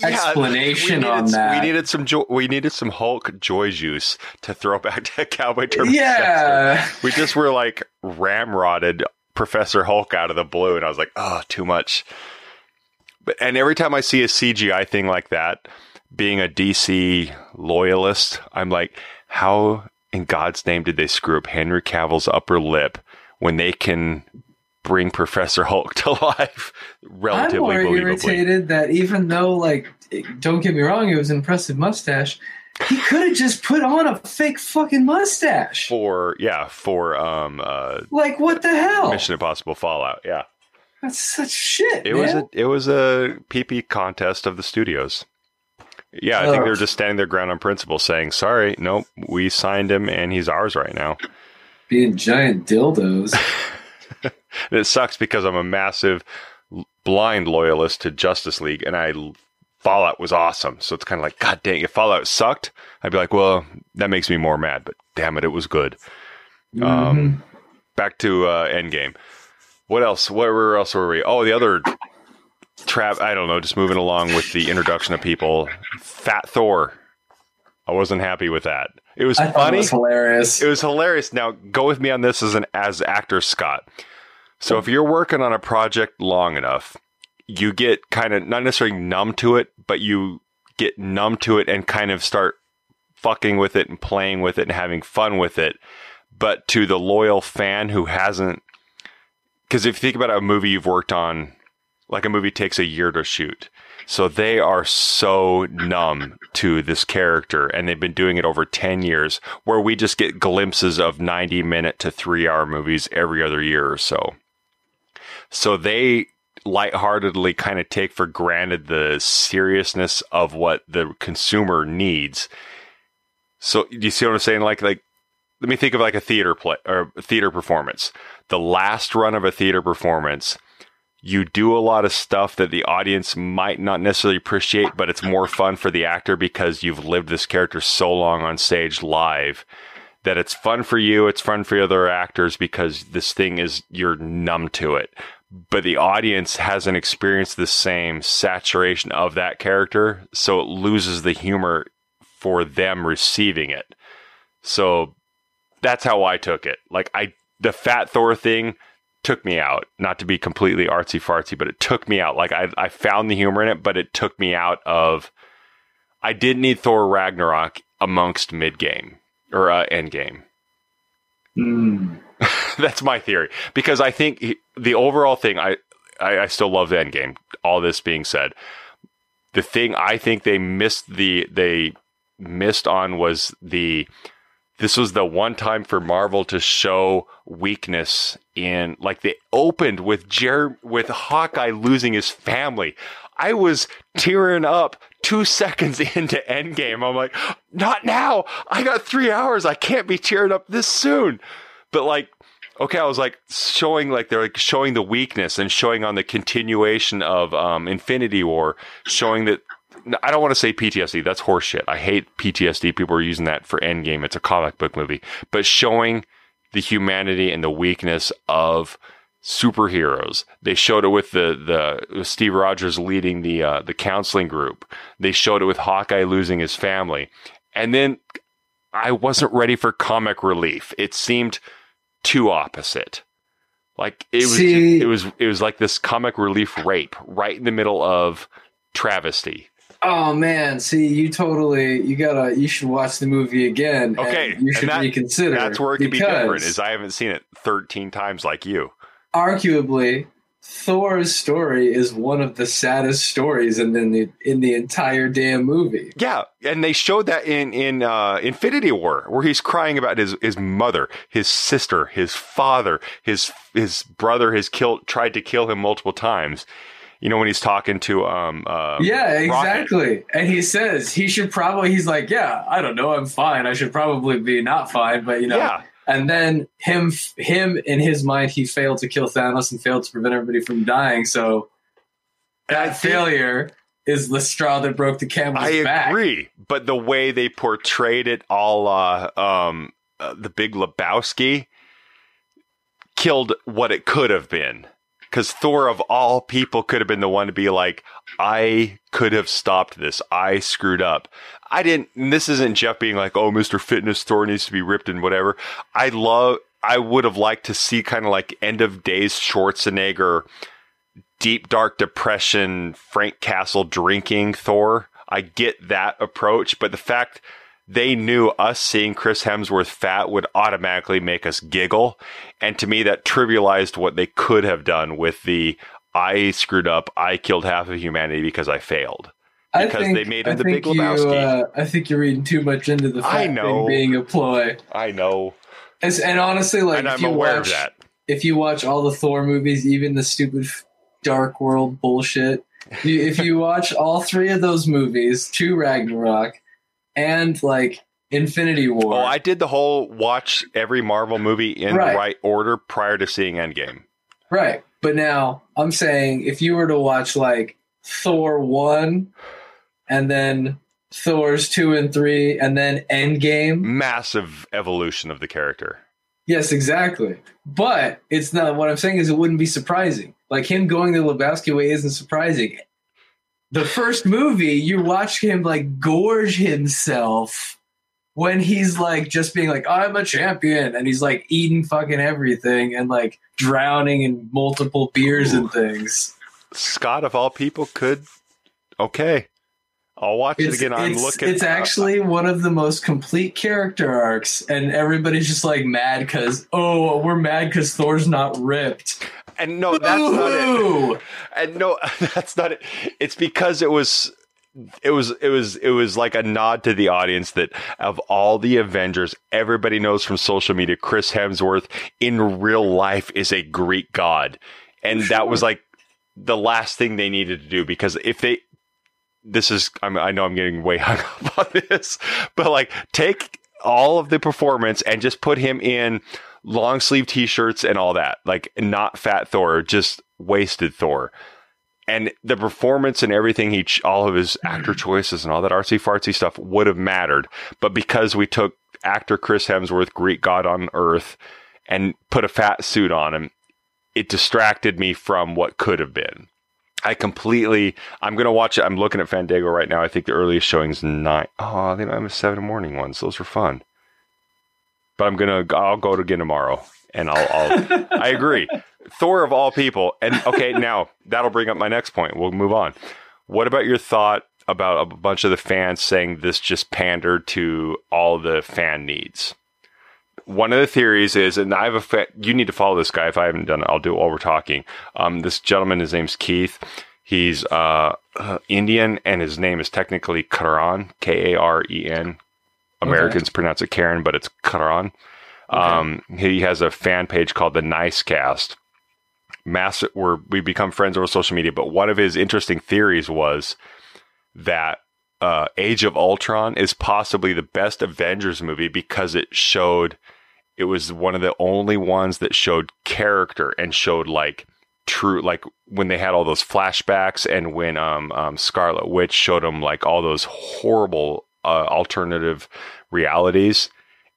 Yeah, explanation needed, on that. We needed some jo- we needed some Hulk joy juice to throw back to Cowboy Turbo. Yeah. we just were like ramrodded Professor Hulk out of the blue, and I was like, oh, too much. But and every time I see a CGI thing like that, being a DC loyalist, I'm like, how in God's name did they screw up Henry Cavill's upper lip when they can bring Professor Hulk to life relatively I'm more believably? irritated that even though, like, don't get me wrong, it was an impressive mustache. He could have just put on a fake fucking mustache. for yeah for um uh Like, what the hell? Mission Impossible Fallout. Yeah, That's such shit. it man. was a it was a PP contest of the studios. Yeah, I think they're just standing their ground on principle, saying, "Sorry, nope, we signed him and he's ours right now." Being giant dildos. It sucks because I'm a massive blind loyalist to Justice League, and I Fallout was awesome. So it's kind of like, God dang, if Fallout sucked, I'd be like, well, that makes me more mad. But damn it, it was good. Um, back to uh, Endgame. What else? Where else were we? Oh, the other trap. I don't know. Just moving along with the introduction of people. Fat Thor. I wasn't happy with that. It was I funny. it was hilarious. It was hilarious. Now go with me on this as an as actor Scott. So if you're working on a project long enough, you get kind of not necessarily numb to it, but you get numb to it and kind of start fucking with it and playing with it and having fun with it. But to the loyal fan who hasn't, because if you think about a movie you've worked on, like a movie takes a year to shoot. So they are so numb to this character and they've been doing it over 10 years where we just get glimpses of 90 minute to 3 hour movies every other year or so. So they lightheartedly kind of take for granted the seriousness of what the consumer needs. So do you see what I'm saying? Like like let me think of like a theater play or theater performance. The last run of a theater performance, you do a lot of stuff that the audience might not necessarily appreciate, but it's more fun for the actor because you've lived this character so long on stage live that it's fun for you, it's fun for other actors because this thing is you're numb to it. But the audience hasn't experienced the same saturation of that character, so it loses the humor for them receiving it. So that's how I took it. Like I the fat Thor thing took me out. Not to be completely artsy fartsy, but it took me out. Like I I found the humor in it, but it took me out of I did need Thor Ragnarok amongst mid game or uh, end game. Mm. That's my theory because I think he- the overall thing I, I I still love the end game. All this being said, the thing I think they missed the they missed on was the this was the one time for Marvel to show weakness in like they opened with Jer with Hawkeye losing his family. I was tearing up two seconds into Endgame. I'm like, not now. I got three hours. I can't be tearing up this soon. But like, okay, I was like showing like they're like showing the weakness and showing on the continuation of um, Infinity War, showing that I don't want to say PTSD. That's horseshit. I hate PTSD. People are using that for Endgame. It's a comic book movie, but showing the humanity and the weakness of superheroes. They showed it with the the Steve Rogers leading the uh, the counseling group. They showed it with Hawkeye losing his family, and then I wasn't ready for comic relief. It seemed too opposite. Like it was, See- it was, it was like this comic relief rape right in the middle of travesty. Oh man, see, you totally, you gotta, you should watch the movie again. Okay, you should that- reconsider. That's where it could be different. Is I haven't seen it thirteen times like you. arguably Thor's story is one of the saddest stories in the in the entire damn movie. Yeah, and they showed that in in uh, Infinity War, where he's crying about his his mother, his sister, his father, his his brother has killed tried to kill him multiple times. You know when he's talking to um uh, yeah, Rocket. exactly. And he says he should probably. He's like, yeah, I don't know, I'm fine. I should probably be not fine, but you know. Yeah. And then him, him in his mind, he failed to kill Thanos and failed to prevent everybody from dying. So that failure is the straw that broke the camel's I back. agree, but the way they portrayed it, all uh, um, uh, the Big Lebowski, killed what it could have been. Because Thor, of all people, could have been the one to be like, "I could have stopped this. I screwed up. I didn't." This isn't Jeff being like, "Oh, Mister Fitness Thor needs to be ripped and whatever." I love. I would have liked to see kind of like end of days Schwarzenegger deep dark depression Frank Castle drinking Thor. I get that approach, but the fact they knew us seeing Chris Hemsworth fat would automatically make us giggle. And to me, that trivialized what they could have done with the I screwed up, I killed half of humanity because I failed. I Because think- they made him I the Big think You, uh, I think you're reading too much into the I know. thing being a ploy. I know. And honestly, like And if I'm you aware watch, of that. if you watch all the Thor movies, even the stupid Dark World bullshit, you, if you watch all three of those movies, to Ragnarok, and like Infinity oh, War, Oh, I did the whole watch every Marvel movie in Right. the right order prior to seeing Endgame. right? But now I'm saying if you were to watch like Thor one, and then Thor's two and three, and then Endgame, Massive evolution of the character. Yes, exactly. But it's not what I'm saying is it wouldn't be surprising. Like him going the Lebowski way isn't surprising. The first movie, you watch him like gorge himself when he's like just being like, I'm a champion, and he's like eating fucking everything and like drowning in multiple beers and things. Scott, of all people, could okay. I'll watch it again. I'm it's, looking. It's uh, actually one of the most complete character arcs, and everybody's just like mad because oh, we're mad because Thor's not ripped. And no, that's not it. And no, that's not it. It's because it was it was it was it was like a nod to the audience that of all the Avengers, everybody knows from social media Chris Hemsworth in real life is a Greek god. And that was like the last thing they needed to do because if they this is I'm, I know I'm getting way hung up on this, but like take all of the performance and just put him in long sleeve t-shirts and all that, like not fat Thor, just wasted Thor. And the performance and everything he, ch- all of his hmm. actor choices and all that artsy fartsy stuff would have mattered. But because we took actor Chris Hemsworth, Greek god on earth, and put a fat suit on him, it distracted me from what could have been. I completely. I'm gonna watch it. I'm looking at Fandango right now. I think the earliest showing's nine. Oh, they might have seven morning ones. Those are fun. But I'm gonna. I'll go to again tomorrow, and I'll. I'll I agree. Thor of all people. And okay, now that'll bring up my next point. We'll move on. What about your thought about a bunch of the fans saying this just pandered to all the fan needs? One of the theories is, and I have a fa- you need to follow this guy. If I haven't done it, I'll do it while we're talking. Um, this gentleman, his name's Keith. He's uh, uh, Indian, and his name is technically Karan, K A R E N. Americans pronounce it Karen, but it's Karan. Um, he has a fan page called the Nice Cast. Massive, where we become friends over social media. But one of his interesting theories was that uh, Age of Ultron is possibly the best Avengers movie because it showed it was one of the only ones that showed character and showed like true like when they had all those flashbacks and when um, um Scarlet Witch showed them like all those horrible uh, alternative realities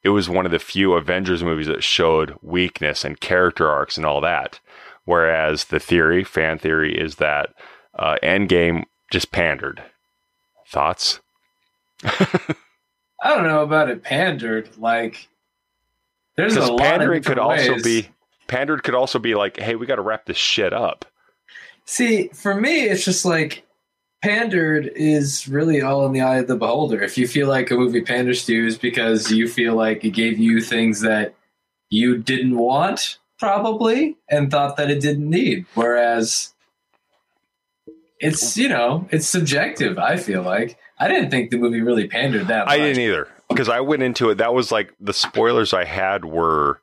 it was one of the few Avengers movies that showed weakness and character arcs and all that. Whereas the theory, fan theory, is that uh, Endgame just pandered. Thoughts? I don't know about it pandered. Like, there's a pandering could different also be pandered could also be like, hey, we got to wrap this shit up. See, for me, it's just like pandered is really all in the eye of the beholder. If you feel like a movie panders to you, is because you feel like it gave you things that you didn't want, probably, and thought that it didn't need. Whereas it's, you know, it's subjective, I feel like. I didn't think the movie really pandered that I didn't either because I went into it. That was like the spoilers I had were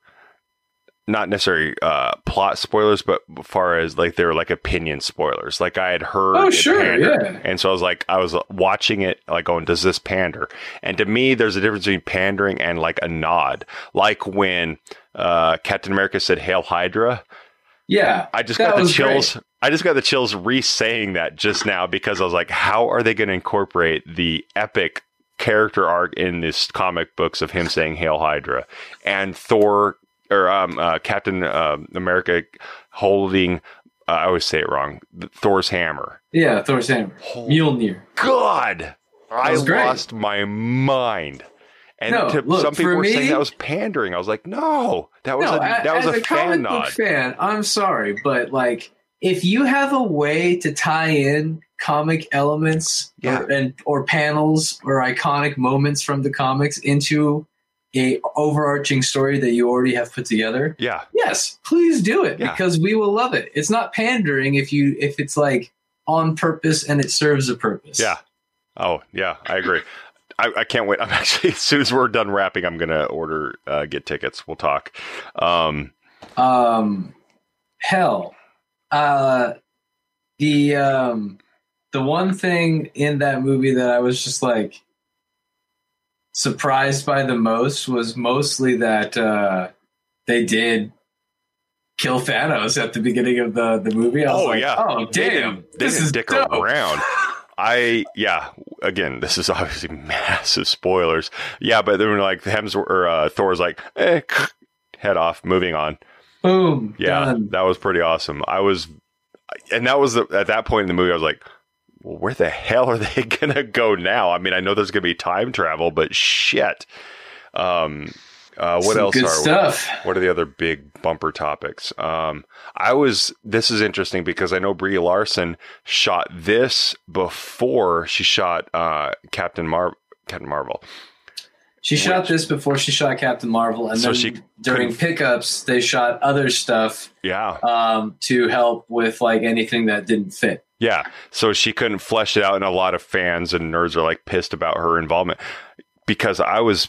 not necessarily uh, plot spoilers, but far as like they were like opinion spoilers. Like I had heard, Oh, sure, yeah. and so I was like, I was watching it, like going, does this pander? And to me, there's a difference between pandering and like a nod, like when uh, Captain America said "Hail Hydra." Yeah. I just got the was great. chills. I just got the chills re-saying that just now because I was like, how are they going to incorporate the epic character arc in this comic books of him saying "Hail Hydra" and Thor or um, uh, Captain um America holding? Uh, I always say it wrong. Thor's hammer. Yeah, Thor's hammer. Mjolnir. God, I great. lost my mind. And No, to, look, some people for were saying that was pandering. I was like, no, that was no, a that was a, a, fan comic nod. book fan. I'm sorry, but like, if you have a way to tie in comic elements Yeah. or, and or panels or iconic moments from the comics into a overarching story that you already have put together, Yeah, yes, please do it Yeah. because we will love it. It's not pandering if you if it's like on purpose and it serves a purpose. Yeah. Oh, yeah, I agree. I, I can't wait. I'm actually as soon as we're done wrapping, I'm gonna order uh, get tickets. We'll talk. Um, um hell uh the um the one thing in that movie that i was just like surprised by the most was mostly that uh they did kill thanos at the beginning of the the movie I was oh like, yeah. oh damn this is dick dope. around. I yeah. Again, this is obviously massive spoilers. Yeah, but then like Hemsworth or uh, Thor's like, eh, head off, moving on. boom Yeah, done. that was pretty awesome. I was, and that was the, at that point in the movie, I was like, well, where the hell are they gonna go now? I mean, I know there's gonna be time travel, but shit. Um, uh, what Some else good are stuff. what are the other big bumper topics? Um, I was. This is interesting because I know Brie Larson shot this before she shot uh, Captain Mar Captain Marvel. She shot this before she shot Captain Marvel, and So then she during pickups they shot other stuff Yeah, um, to help with like anything that didn't fit. Yeah. So she couldn't flesh it out, and a lot of fans and nerds are like pissed about her involvement because I was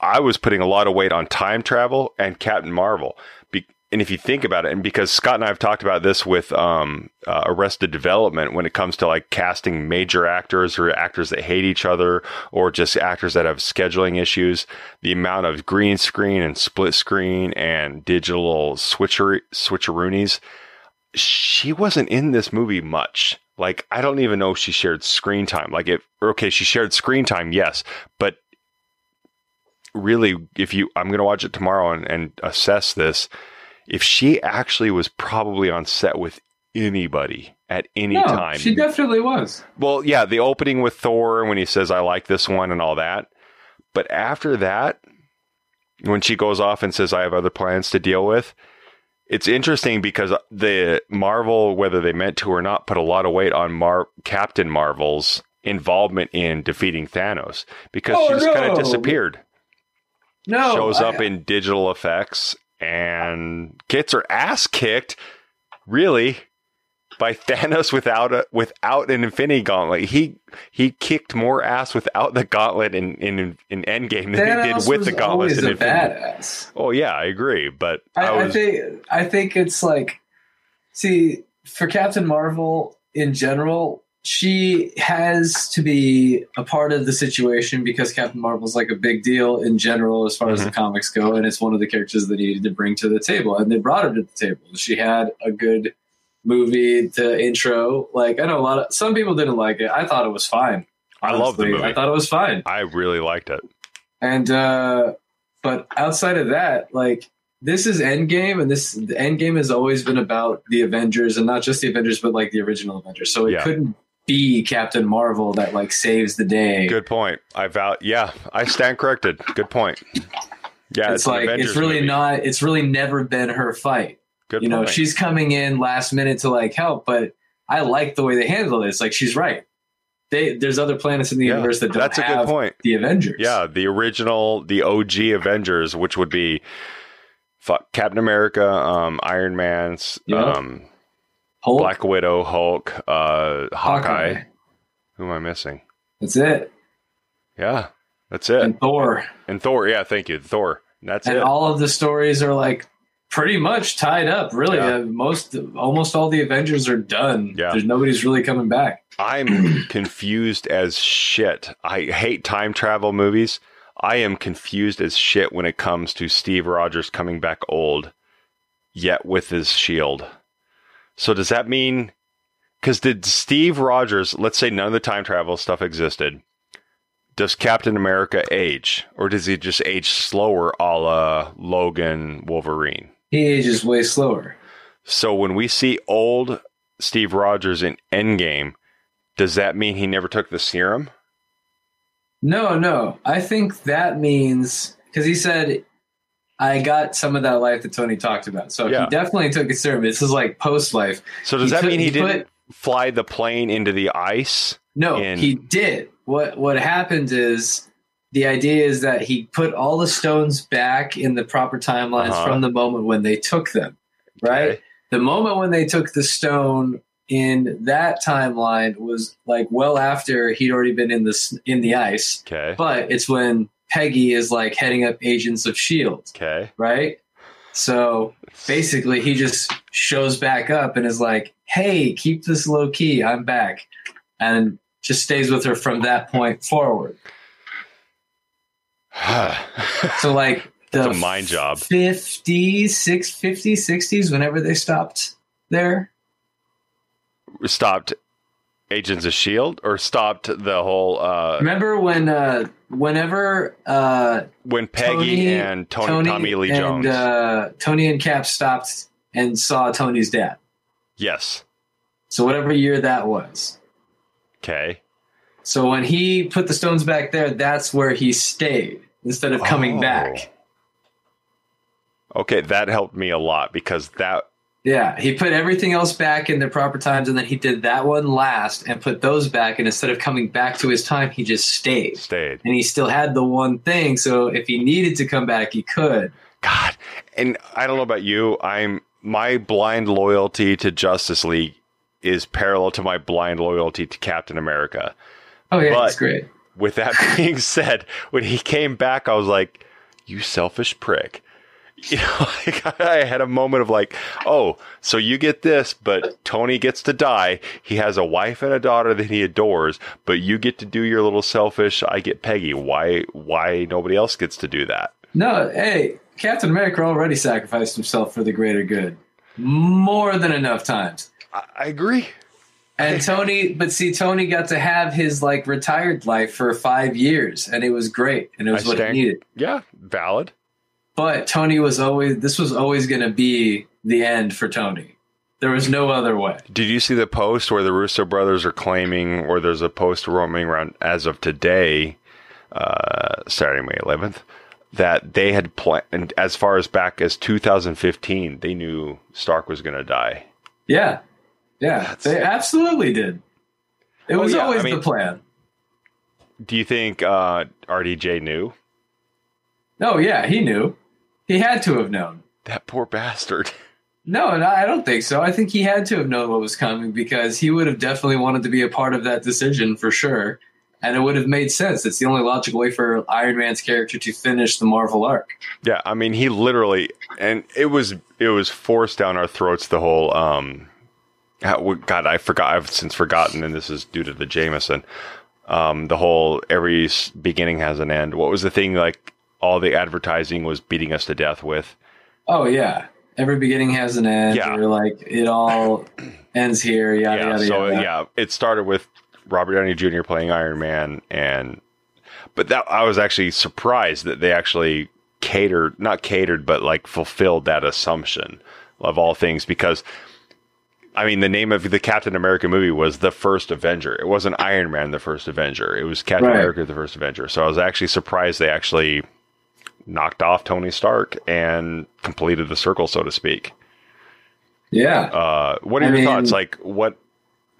I was putting a lot of weight on time travel and Captain Marvel. Be- and if you think about it, and because Scott and I have talked about this with um, uh, Arrested Development, when it comes to like casting major actors or actors that hate each other, or just actors that have scheduling issues, the amount of green screen and split screen and digital switcher switcheroonies she wasn't in this movie much. Like, I don't even know if she shared screen time. Like, if, okay, she shared screen time, yes, but really, if you, I'm going to watch it tomorrow and, and assess this. If she actually was probably on set with anybody at any no, time, she definitely was. well, yeah, the opening with Thor when he says, I like this one and all that. But after that, when she goes off and says, I have other plans to deal with, it's interesting because the Marvel, whether they meant to or not, put a lot of weight on Mar- Captain Marvel's involvement in defeating Thanos because Oh, she just kind of disappeared. No, Shows I- up in digital effects and gets her ass kicked, really, by Thanos without a without an Infinity Gauntlet. He he kicked more ass without the gauntlet in in, in Endgame than he did with the gauntlet always in a Infinity. badass. Oh yeah, I agree, but I, I, I, think I think it's like see for Captain Marvel in general, she has to be a part of the situation because Captain Marvel's like a big deal in general as far as the Mm-hmm. comics go, and it's one of the characters that he needed to bring to the table, and they brought her to the table. She had a good movie to intro. Like I know a lot of some people didn't like it. I thought it was fine. I love the movie. I thought it was fine. I really liked it. And uh But outside of that, like this is Endgame, and this the Endgame has always been about the Avengers, and not just the Avengers, but like the original Avengers. So it Yeah. couldn't be Captain Marvel that like saves the day. Good point. I vow. Yeah, I stand corrected. Good point. Yeah, it's an like it's really movie. not. It's really never been her fight. Good you know, she's coming in last minute to like help, but I like the way they handle it. It's like she's right. They, there's other planets in the Yeah, universe that don't that's a good have point. the Avengers. Yeah, the original, the OG Avengers, which would be fuck, Captain America, um, Iron Man's, um, Black Widow, Hulk, uh, Hawkeye. Hawkeye. Who am I missing? That's it. Yeah, that's it. And Thor. And Thor. Yeah, thank you, Thor. That's and it. all of the stories are like pretty much tied up. Really, Yeah. uh, most almost all the Avengers are done. Yeah. There's nobody's really coming back. I'm confused as shit. I hate time travel movies. I am confused as shit when it comes to Steve Rogers coming back old, yet with his shield. So does that mean? Because did Steve Rogers? Let's say none of the time travel stuff existed. Does Captain America age, or does he just age slower, a la Logan, Wolverine? He ages way slower. So when we see old Steve Rogers in Endgame, does that mean he never took the serum? No, no. I think that means because he said I got some of that life that Tony talked about. So Yeah. he definitely took a serum. This is like post life. So does He that took- mean he, he didn't fly the plane into the ice? No, he did. What what happened is the idea is that he put all the stones back in the proper timelines Uh-huh. from the moment when they took them. Right? Okay. The moment when they took the stone in that timeline was like well after he'd already been in the in the ice. Okay. But it's when Peggy is like heading up Agents of Shield, Okay. right? So basically, he just shows back up and is like, "Hey, keep this low key. I'm back," and just stays with her from that point forward. So like the It's a mind job. 50s, 6, 50s, 60s, whenever they stopped there. stopped Agents of Shield or stopped the whole uh Remember when, uh, whenever uh, when Peggy and Tony, Tommy Lee and, Jones. uh, Tony and Cap stopped and saw Tony's dad. yes. So whatever year that was. Okay. So when he put the stones back there, that's where he stayed instead of coming Oh. back. Okay, that helped me a lot because that Yeah, he put everything else back in the proper times, and then he did that one last and put those back. And instead of coming back to his time, he just stayed. stayed. And he still had the one thing, so if he needed to come back, he could. God, and I don't know about you. I'm my blind loyalty to Justice League is parallel to my blind loyalty to Captain America. Oh yeah, But- that's great. With that being said, when he came back, I was like, "You selfish prick." You know, like, I had a moment of like, "Oh, so you get this, but Tony gets to die. He has a wife and a daughter that he adores, but you get to do your little selfish. I get Peggy. Why? Why nobody else gets to do that?" No, hey, Captain America already sacrificed himself for the greater good more than enough times. I, I agree. And Tony, but see, Tony got to have his like retired life for five years, and it was great, and it was I what stand- he needed. Yeah, valid. But Tony was always this was always going to be the end for Tony. There was no other way. Did you see the post where the Russo brothers are claiming, or there's a post roaming around as of today, uh, Saturday, May 11th, that they had planned, and as far as back as 2015, they knew Stark was going to die. Yeah, yeah, they absolutely did. It Oh, was yeah, always I mean- the plan. Do you think uh, RDJ knew? No, yeah, he knew. He had to have known. That poor bastard. No, no, I don't think so. I think he had to have known what was coming because he would have definitely wanted to be a part of that decision for sure. And it would have made sense. It's the only logical way for Iron Man's character to finish the Marvel arc. Yeah, I mean, he literally, and it was it was forced down our throats. The whole, um, God, I forgot. I've since forgotten, and this is due to the Jameson. Um, the whole every beginning has an end. What was the thing like? All the advertising was beating us to death with. Oh yeah, every beginning has an end. Yeah. Or like it all ends here. Yada yeah, yada so yada. yeah, it started with Robert Downey Jr. playing Iron Man, and but that I was actually surprised that they actually catered, not catered, but like fulfilled that assumption of all things because. I mean, the name of the Captain America movie was The First Avenger. It wasn't Iron Man, The First Avenger. It was Captain Right. America, The First Avenger. So I was actually surprised they actually knocked off Tony Stark and completed the circle, so to speak. Yeah. Uh, what are I your mean- thoughts? Like, what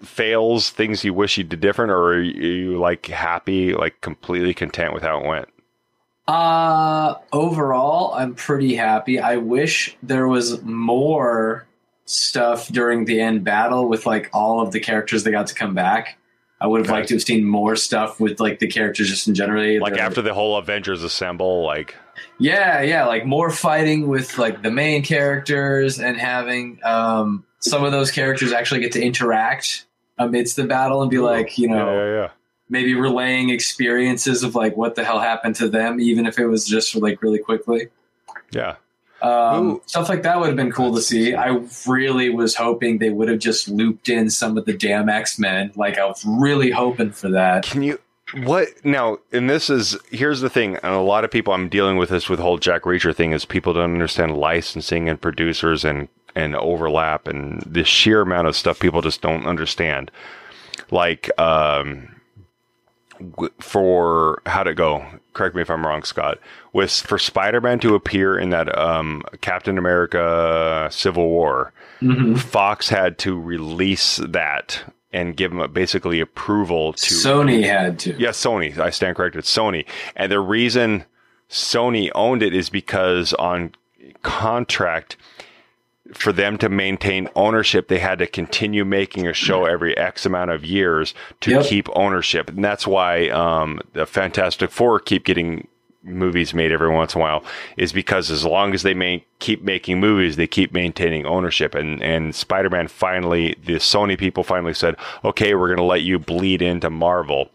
fails, things you wish you did different, or are you, are you like happy, like completely content with how it went? Uh overall, I'm pretty happy. I wish there was more stuff during the end battle with like all of the characters that got to come back. I would have Okay. liked to have seen more stuff with like the characters just in general. Like after the whole Avengers assemble, like Yeah, yeah, like more fighting with like the main characters and having um some of those characters actually get to interact amidst the battle and be like, you know, yeah, yeah, yeah. maybe relaying experiences of like what the hell happened to them, even if it was just like really quickly. yeah. Um, stuff like that would have been cool to see. I really was hoping they would have just looped in some of the damn X Men. Like I was really hoping for that. Can you what now? And this is here's the thing, and a lot of people I'm dealing with this with whole Jack Reacher thing is people don't understand licensing and producers and and overlap and the sheer amount of stuff people just don't understand. Like um, for how to go. Correct me if I'm wrong, Scott. With for Spider-Man to appear in that um, Captain America Civil War, Mhm. Fox had to release that and give them basically approval to Sony had to. yeah, Sony. I stand corrected. Sony. And the reason Sony owned it is because on contract, for them to maintain ownership, they had to continue making a show every X amount of years to Yep. keep ownership. And that's why um, the Fantastic Four keep getting movies made every once in a while is because as long as they may keep making movies, they keep maintaining ownership. And and Spider Man finally, the Sony people finally said, okay, we're going to let you bleed into Marvel.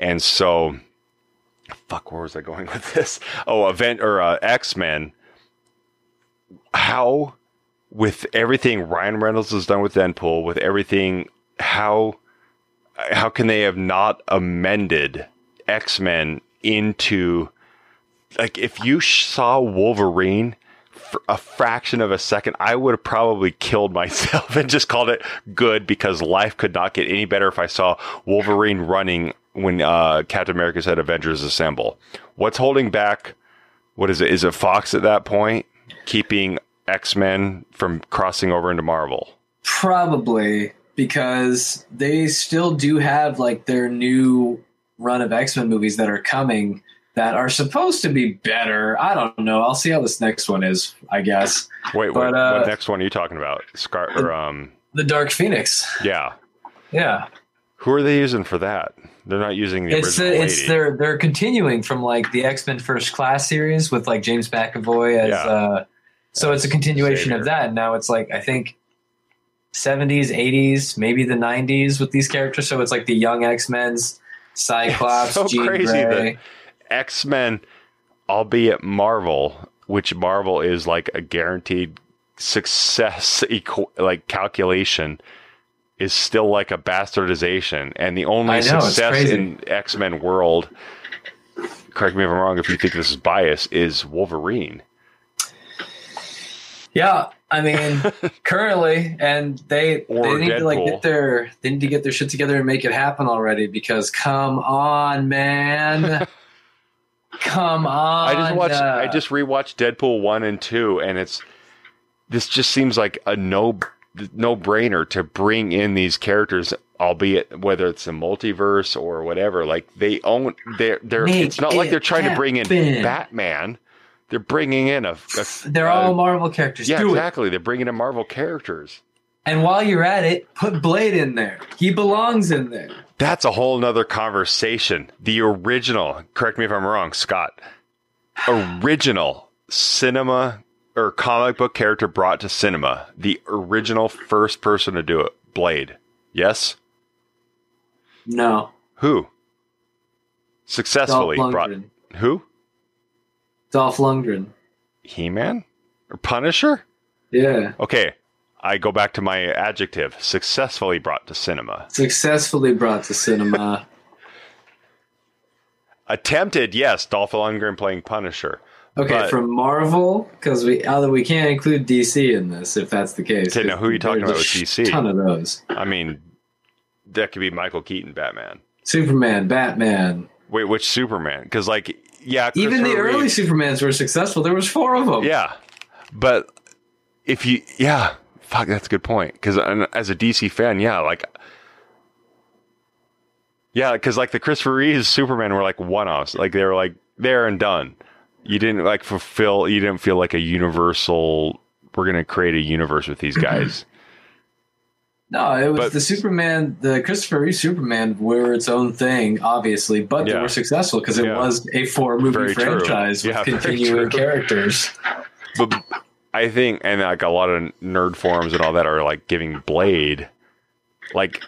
And so, fuck, where was I going with this? Oh, event or uh, X Men. How, with everything Ryan Reynolds has done with Deadpool, with everything, how, how can they have not amended X Men into like if you saw Wolverine for a fraction of a second, I would have probably killed myself and just called it good because life could not get any better if I saw Wolverine running when uh, Captain America said Avengers Assemble. What's holding back? What is it? Is it Fox at that point keeping X Men from crossing over into Marvel? Probably because they still do have like their new run of X Men movies that are coming that are supposed to be better. I don't know. I'll see how this next one is. I guess Wait, But, uh, what next one are you talking about? Scar or um, the Dark Phoenix. yeah. Yeah, Who are they using for that? They're not using the it's original it's lady. they're they're continuing from like the X Men First Class series with like James McAvoy as. Yeah. uh So it's a continuation Savior. of that. And now it's like I think. 70s, 80s, maybe the 90s with these characters. So it's like the young X Men's, Cyclops, so Jean crazy Grey. that X Men, albeit Marvel, which Marvel is like a guaranteed success, equ- like calculation, is still like a bastardization, and the only know, success in X Men world. Correct me if I'm wrong. If you think this is bias, is Wolverine. Yeah, I mean, currently, and they Or they need to like get their they need to get their shit together and make it happen already. Because come on, man, come on. I just watched. uh, I just rewatched Deadpool one and two, and it's this just seems like a no no brainer to bring in these characters, albeit whether it's a multiverse or whatever. Like they own. They're they're. It's not like they're trying to bring in. Batman. They're bringing in a. a they're a- all Marvel characters. yeah, Do it. exactly. They're bringing in Marvel characters. And while you're at it, put Blade in there. He belongs in there. That's a whole nother conversation. The original, correct me if I'm wrong, Scott. Original cinema or comic book character brought to cinema. The original first person to do it. Blade. Yes? No, Who? Successfully brought. Who? Dolph Lundgren. He Man? Or Punisher? Yeah, Okay. I go back to my adjective. Successfully brought to cinema. successfully brought to cinema. Attempted, yes, Dolph Lundgren playing Punisher. Okay, But- from Marvel because we although we can't include DC in this if that's the case. Okay, now who are you talking about with DC? Ton of those. I mean, that could be Michael Keaton Batman. Superman, Batman. Wait, which Superman? Because like, yeah, Even the early Supermans were successful. There was four of them. Yeah, but if you, yeah, fuck, that's a good point. Because as a DC fan, yeah, like, yeah, because like the Christopher Reeves Superman were like one-offs, like they were like there and done. You didn't like fulfill. You didn't feel like a universal. We're gonna create a universe with these guys. No, it was But- the Superman, the Christopher Reeve Superman were its own thing, obviously, but they were successful because it Yeah. was a four movie Very true. franchise with Yeah, continuing characters. but I think, and like a lot of nerd forums and all that are like giving Blade, like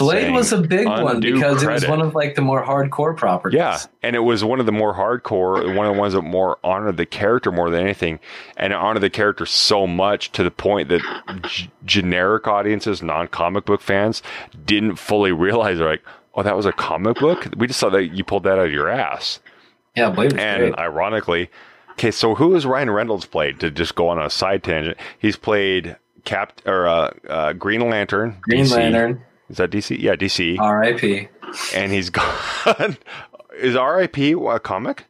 Blade was a big one because it was one of like the more hardcore properties. Yeah, and it was one of the more hardcore, one of the ones that more honored the character more than anything, and it honored the character so much to the point that g- generic audiences, non-comic book fans, didn't fully realize. They're like, "Oh, that was a comic book. We just thought that you pulled that out of your ass." Yeah, Blade was And great. ironically, okay, so who has Ryan Reynolds played? To just go on a side tangent, he's played Cap or uh, uh, Green Lantern. Green DC. Lantern, Is that DC? Yeah, DC. R.I.P. and he's gone. Is R.I.P. a comic?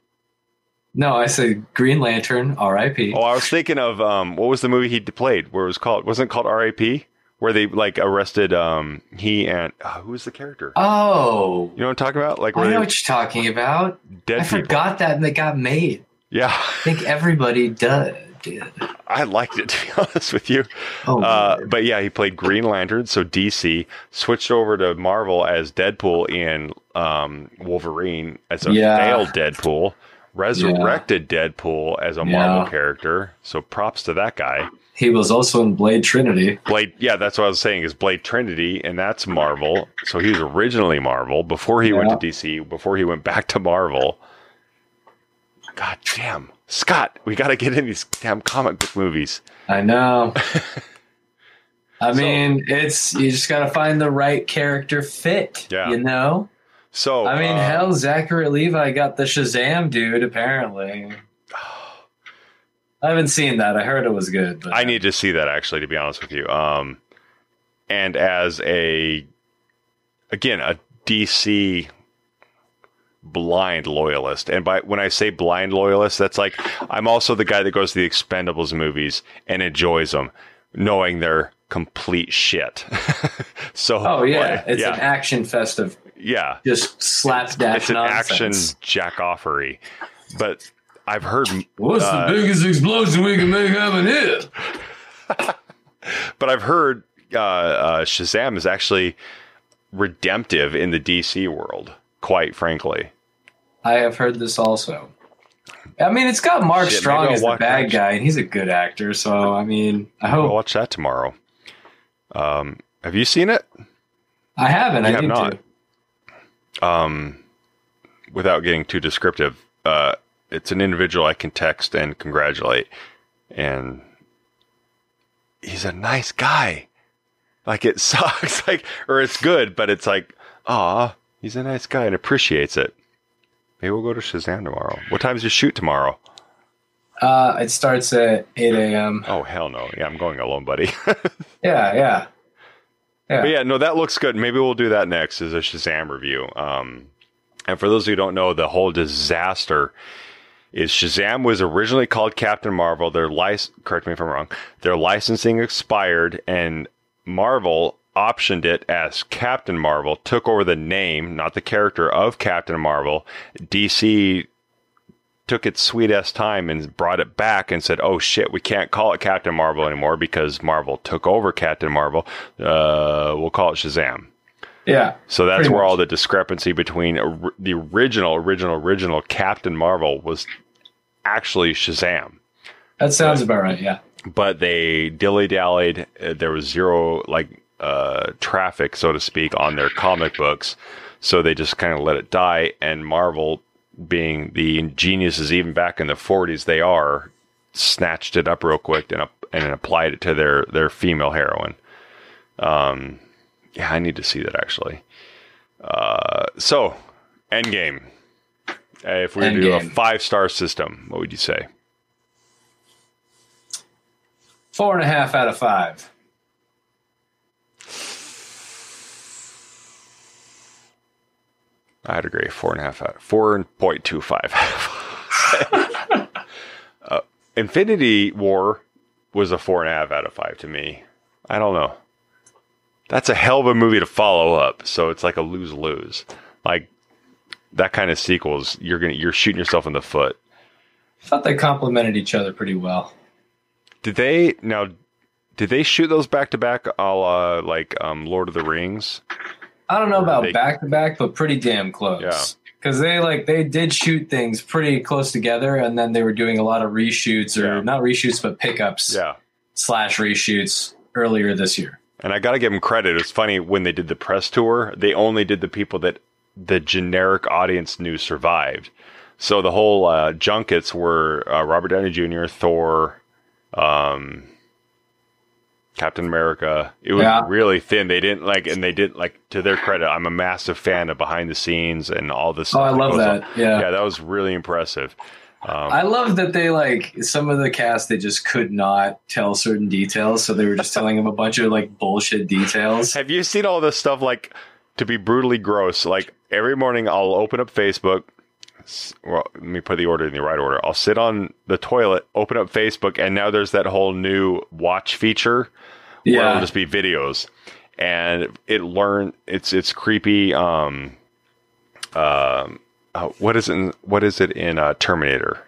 No, I said Green Lantern, R.I.P. Oh, I was thinking of um, what was the movie he played? Where it was called? Wasn't it called R.I.P. Where they like arrested um he and uh, who was the character? Oh, You know what I'm talking about? Like I know they what you're talking about. dead I people. forgot that and they got made. Yeah, I think everybody does. Did. I liked it to be honest with you. Oh, Uh, but yeah, he played Green Lantern, so DC switched over to Marvel as Deadpool and um, Wolverine as a Yeah. failed Deadpool, resurrected Deadpool as a Marvel Yeah. character. So props to that guy. he was also in Blade Trinity. Blade, yeah, that's what I was saying is Blade Trinity, and that's Marvel. So he was originally Marvel before he went to DC, before he went back to Marvel. God damn, Scott, we got to get in these damn comic book movies. I know. I mean, it's you just got to find the right character fit. Yeah. You know. So I mean, uh, hell, Zachary Levi got the Shazam dude. Apparently, I haven't seen that. I heard it was good. But I need to see that actually, to be honest with you. Um, and as a, again, a DC blind loyalist, and by when I say blind loyalist, that's like I'm also the guy that goes to the Expendables movies and enjoys them, knowing they're complete shit. so, oh yeah, it's yeah, an action fest of yeah. just slapdash It's an action nonsense. jackoffery, but I've heard. What's uh, the biggest explosion we can make happen here? but I've heard uh, uh, Shazam is actually redemptive in the DC world. Quite frankly, I have heard this also. I mean, it's got Mark Shit, Strong as the bad that. guy, and he's a good actor. So I mean, I I'll hope watch that tomorrow. Um, have you seen it? I haven't. You I have not. to. Um, without getting too descriptive, uh, it's an individual I can text and congratulate, and he's a nice guy. Like it sucks, like or it's good, but it's like, ah, he's a nice guy and appreciates it. Maybe we'll go to Shazam tomorrow. What time's your shoot tomorrow? Uh, it starts at eight a.m. Oh hell no! Yeah, I'm going alone, buddy. Yeah, yeah, yeah. But yeah, no, that looks good. Maybe we'll do that next as a Shazam review. Um, and for those who don't know, the whole disaster is Shazam was originally called Captain Marvel. Their license, correct me if I'm wrong, their licensing expired, and Marvel optioned it as Captain Marvel, took over the name, not the character of Captain Marvel. DC took its sweet ass time and brought it back and said, "Oh shit, we can't call it Captain Marvel anymore because Marvel took over Captain Marvel. Uh, we'll call it Shazam." yeah. So that's where much. all the discrepancy between or- the original, original, original Captain Marvel was actually Shazam. That sounds about right. Yeah. But they dilly dallied. Uh, there was zero like uh, traffic, so to speak, on their comic books. So they just kind of let it die. And Marvel, being the geniuses even back in the 40s they are, snatched it up real quick and, and applied it to their, their female heroine. Um, yeah, I need to see that actually. Uh, so, Endgame. If we were to do a five star system, what would you say? Four and a half out of five. I'd agree. Four and a half out. Four point two five. uh, Infinity War was a four and a half out of five to me. I don't know. That's a hell of a movie to follow up. So it's like a lose lose. Like that kind of sequels, you're gonna you're shooting yourself in the foot. I thought they complemented each other pretty well. Did they now? Did they shoot those back to back, a la like um, Lord of the Rings? I don't know about back to back, but pretty damn close. Yeah. Because they like they did shoot things pretty close together, and then they were doing a lot of reshoots or Yeah. not reshoots, but pickups Yeah. slash reshoots earlier this year. And I got to give them credit. It's funny when they did the press tour, they only did the people that the generic audience knew survived. So the whole uh, junkets were uh, Robert Downey Jr., Thor, um, Captain America. It was Yeah. really thin. They didn't like, and they didn't like. To their credit, I'm a massive fan of behind the scenes and all this. Stuff. Oh, I love that. Yeah. yeah, that was really impressive. Um, I love that they like some of the cast they just could not tell certain details, so they were just telling them a bunch of like bullshit details. Have you seen all this stuff? Like, to be brutally gross, like every morning I'll open up Facebook. Well, let me put the order in the right order. I'll sit on the toilet, open up Facebook, and now there's that whole new watch feature where Yeah. it'll just be videos, and it learn it's it's creepy. Um, um, uh, what is it? In, what is it in uh, Terminator?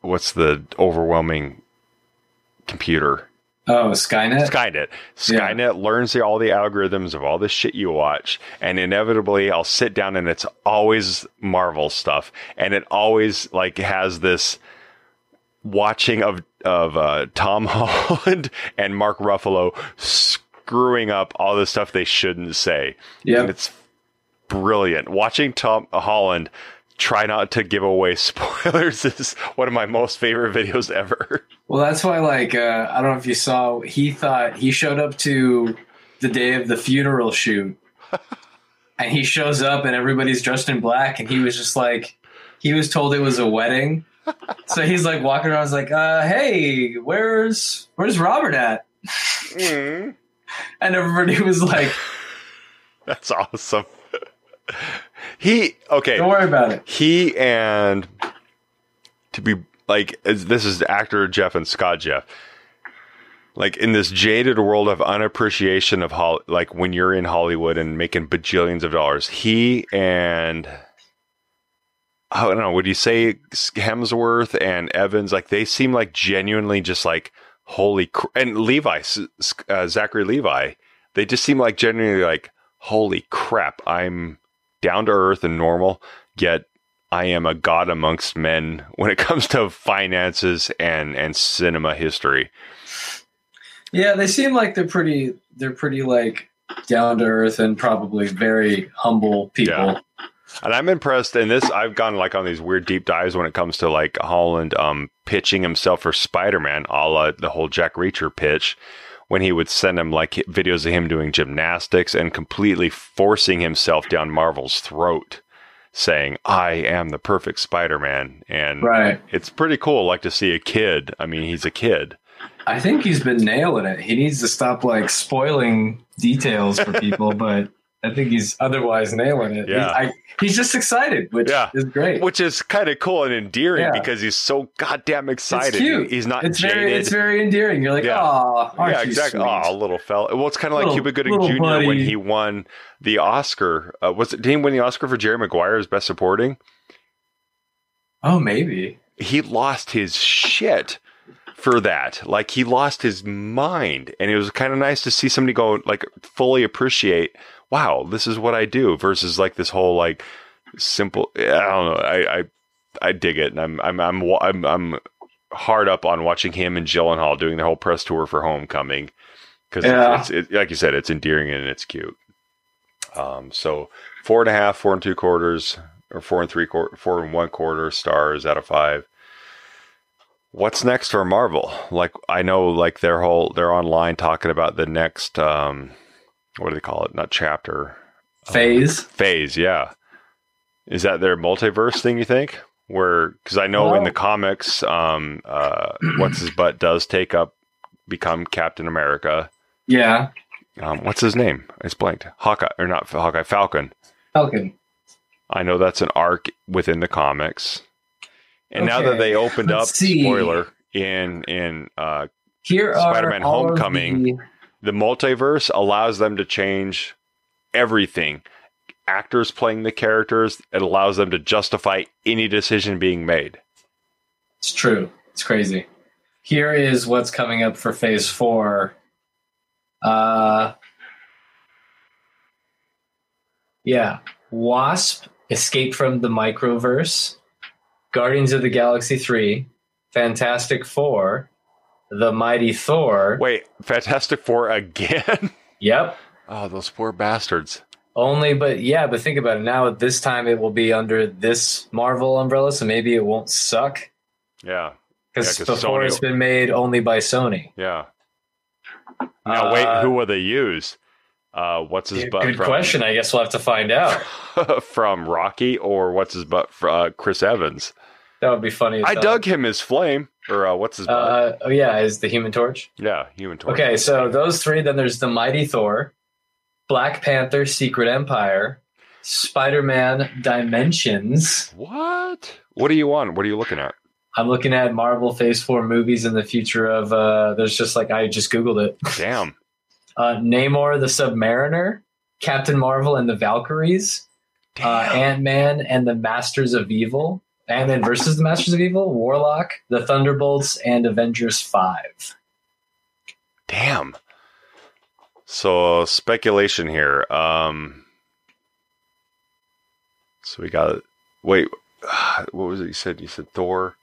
What's the overwhelming computer? Oh, Skynet. Skynet. Skynet learns the, all the algorithms of all the shit you watch, and inevitably, I'll sit down and it's always Marvel stuff, and it always like has this watching of of uh, Tom Holland and Mark Ruffalo screwing up all the stuff they shouldn't say. Yeah. and it's brilliant. Watching Tom Holland try not to give away spoilers is one of my most favorite videos ever. Well, that's why, like, uh, I don't know if you saw, he thought he showed up to the day of the funeral shoot, and he shows up and everybody's dressed in black, and he was just like, he was told it was a wedding, so he's like walking around, he's like, uh, "Hey, where's where's Robert at?" Mm. And everybody was like, That's awesome. He okay. "Don't worry about it." He and to be like this is actor Jeff and Scott Jeff. Like in this jaded world of unappreciation of Hol- like when you're in Hollywood and making bajillions of dollars, he and I don't know. Would you say Hemsworth and Evans like they seem like genuinely just like holy cr- and Levi uh, Zachary Levi they just seem like genuinely like holy crap I'm down to earth and normal yet I am a god amongst men when it comes to finances and and cinema history. Yeah, they seem like they're pretty. They're pretty like down to earth and probably very humble people. Yeah. And I'm impressed. in this, I've gone like on these weird deep dives when it comes to like Holland um, pitching himself for Spider Man, a la the whole Jack Reacher pitch, when he would send him like videos of him doing gymnastics and completely forcing himself down Marvel's throat, saying, I am the perfect Spider Man. And Right. it's pretty cool, like to see a kid. I mean, he's a kid. I think he's been nailing it. He needs to stop like spoiling details for people, but I think he's otherwise nailing it. Yeah. He's, I, he's just excited, which Yeah. is great. Which is kind of cool and endearing Yeah. because he's so goddamn excited. It's cute. He's not it's jaded. very, it's very endearing. You're like, Yeah. oh, yeah, exactly. Oh, little fella. Well, it's kind of like Cuba Gooding Jr. when he won the Oscar. Uh, was it? Did he win the Oscar for Jerry Maguire as Best Supporting? Oh, maybe. He lost his shit for that. Like he lost his mind, and it was kind of nice to see somebody go like fully appreciate. Wow, this is what I do. Versus like this whole like simple. I don't know. I I, I dig it, and I'm I'm I'm I'm I'm hard up on watching him and Gyllenhaal doing the whole press tour for Homecoming because Yeah. it's, it's it, like you said, it's endearing and it's cute. Um, so four and a half, four and two quarters, or four and three quarter, four and one quarter stars out of five. What's next for Marvel? Like I know, like their whole they're online talking about the next um, what do they call it? Not chapter, Phase. phase. Yeah, Is that their multiverse thing? You think? Where because I know in the comics, um, uh, what's his butt does take up become Captain America. Yeah. Um, what's his name? It's blanked. Hawkeye or not Hawkeye? Falcon. Falcon. I know that's an arc within the comics. And now that they opened up, let's see. spoiler in in uh, Here Spider-Man: Homecoming, the- the multiverse allows them to change everything. Actors playing the characters, it allows them to justify any decision being made. It's true. It's crazy. Here is what's coming up for phase four. Uh yeah. Wasp, Escape from the Microverse, Guardians of the Galaxy 3, Fantastic Four, The Mighty Thor. Wait, Fantastic Four again? Yep. oh, those poor bastards. Only, but yeah, but think about it. Now, At this time it will be under this Marvel umbrella, so maybe it won't suck. Yeah. Because Yeah, before Sony- it's been made only by Sony. Yeah. Now wait, Uh, who will they use? Uh, what's his Good, butt good from question. I guess we'll have to find out. from Rocky or what's his butt uh, Chris Evans? That would be funny. as I dug him as Flame or uh, what's his? Uh, oh yeah, is the Human Torch? yeah, Human Torch. Okay, so those three. Then there's the Mighty Thor, Black Panther, Secret Empire, Spider-Man Dimensions. What? What do you want? What are you looking at? I'm looking at Marvel Phase Four movies in the future of. Uh, there's just like I just googled it. Damn. Uh, Namor the Submariner, Captain Marvel and the Valkyries, uh, Ant Man and the Masters of Evil, Ant Man versus the Masters of Evil, Warlock, the Thunderbolts, and Avengers Five. Damn. So speculation here. Um. So we got. Wait. What was it you said? You said Thor.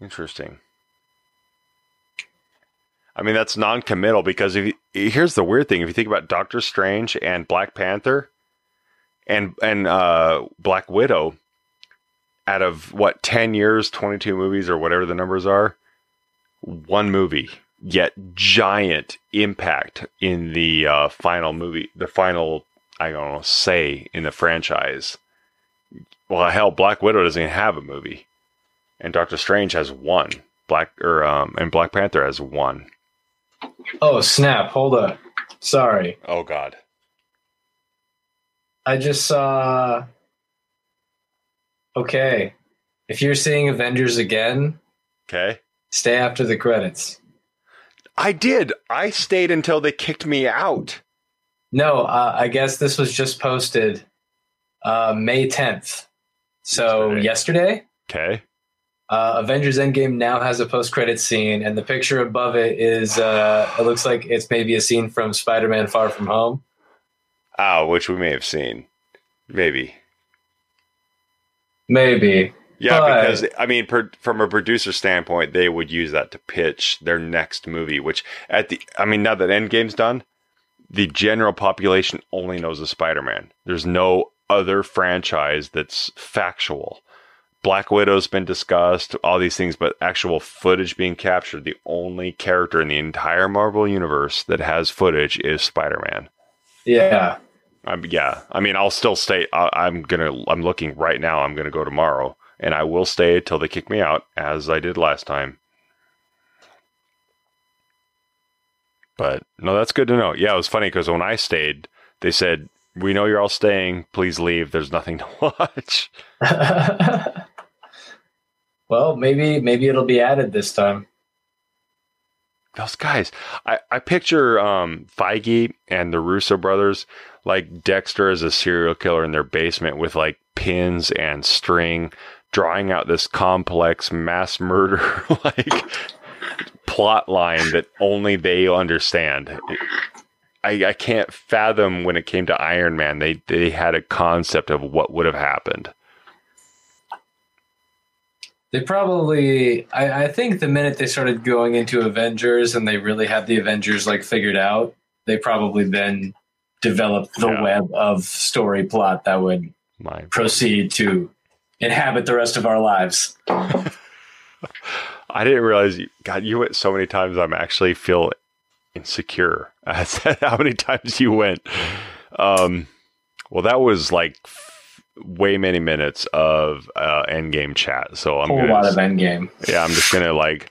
Interesting. I mean, that's non-committal because if you, here's the weird thing: if you think about Doctor Strange and Black Panther, and and uh, Black Widow, out of what ten years, twenty-two movies, or whatever the numbers are, one movie, yet giant impact in the uh, final movie, the final I don't know, say in the franchise. Well, hell, Black Widow doesn't even have a movie, and Doctor Strange has one. Black or um, and Black Panther has one. Oh snap! Hold up. Sorry, Oh God. I just saw. Okay, if you're seeing Avengers again, Okay. stay after the credits. I did. I stayed until they kicked me out. No, uh, I guess this was just posted uh, May 10th. So yesterday, Okay. uh, Avengers Endgame now has a post-credit scene, and the picture above it is uh, it looks like it's maybe a scene from Spider-Man: Far From Home. Oh, which we may have seen. Maybe. Maybe. Yeah, But- because I mean, per, from a producer standpoint, they would use that to pitch their next movie. Which at the, I mean, now that Endgame's done, the general population only knows the Spider-Man. There's no other franchise that's factual. Black Widow's been discussed, all these things, but actual footage being captured. The only character in the entire Marvel universe that has footage is Spider-Man. Yeah. Yeah, I mean, I'll still stay. I, I'm gonna. I'm looking right now. I'm gonna go tomorrow, and I will stay till they kick me out, as I did last time. But no, that's good to know. Yeah, it was funny because when I stayed, they said, "We know you're all staying. Please leave. There's nothing to watch." well, maybe maybe it'll be added this time. Those guys, I, I picture um, Feige and the Russo brothers like Dexter as a serial killer in their basement with like pins and string, drawing out this complex mass murder like plot line that only they understand. I, I can't fathom when it came to Iron Man, they, they had a concept of what would have happened. They probably, I, I think, the minute they started going into Avengers and they really had the Avengers like figured out, they probably then developed the Yeah. web of story plot that would My proceed to inhabit the rest of our lives. I didn't realize, you, God, you went so many times. I'm actually feel insecure. I said how many times you went. Um, Well, that was like way many minutes of uh, endgame chat. So I'm whole gonna, lot of endgame. yeah, I'm just gonna like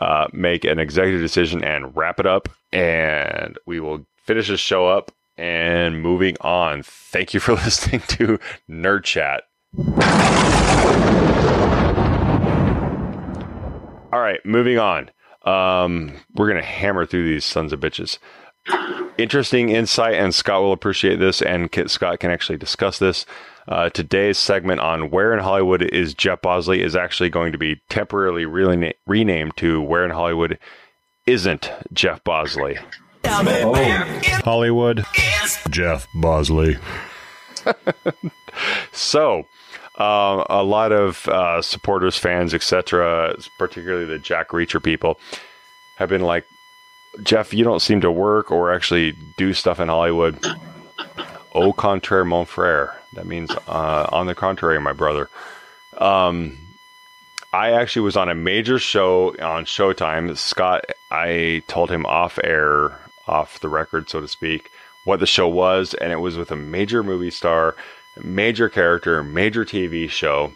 uh, make an executive decision and wrap it up, and we will finish this show up. And moving on. Thank you for listening to Nerd Chat. All right, moving on. Um, we're gonna hammer through these sons of bitches. Interesting insight, and Scott will appreciate this, and Scott can actually discuss this. Uh, today's segment on Where in Hollywood is Jeff Bosley is actually going to be temporarily rena- renamed to Where in Hollywood isn't Jeff Bosley. Hollywood. is Jeff Bosley. So, um, a lot of uh, supporters, fans, etc., particularly the Jack Reacher people, have been like, Jeff, you don't seem to work or actually do stuff in Hollywood. Au contraire, mon frère. That means uh, on the contrary, my brother. Um, I actually was on a major show on Showtime. Scott, I told him off air, off the record, so to speak, what the show was, and it was with a major movie star, major character, major TV show.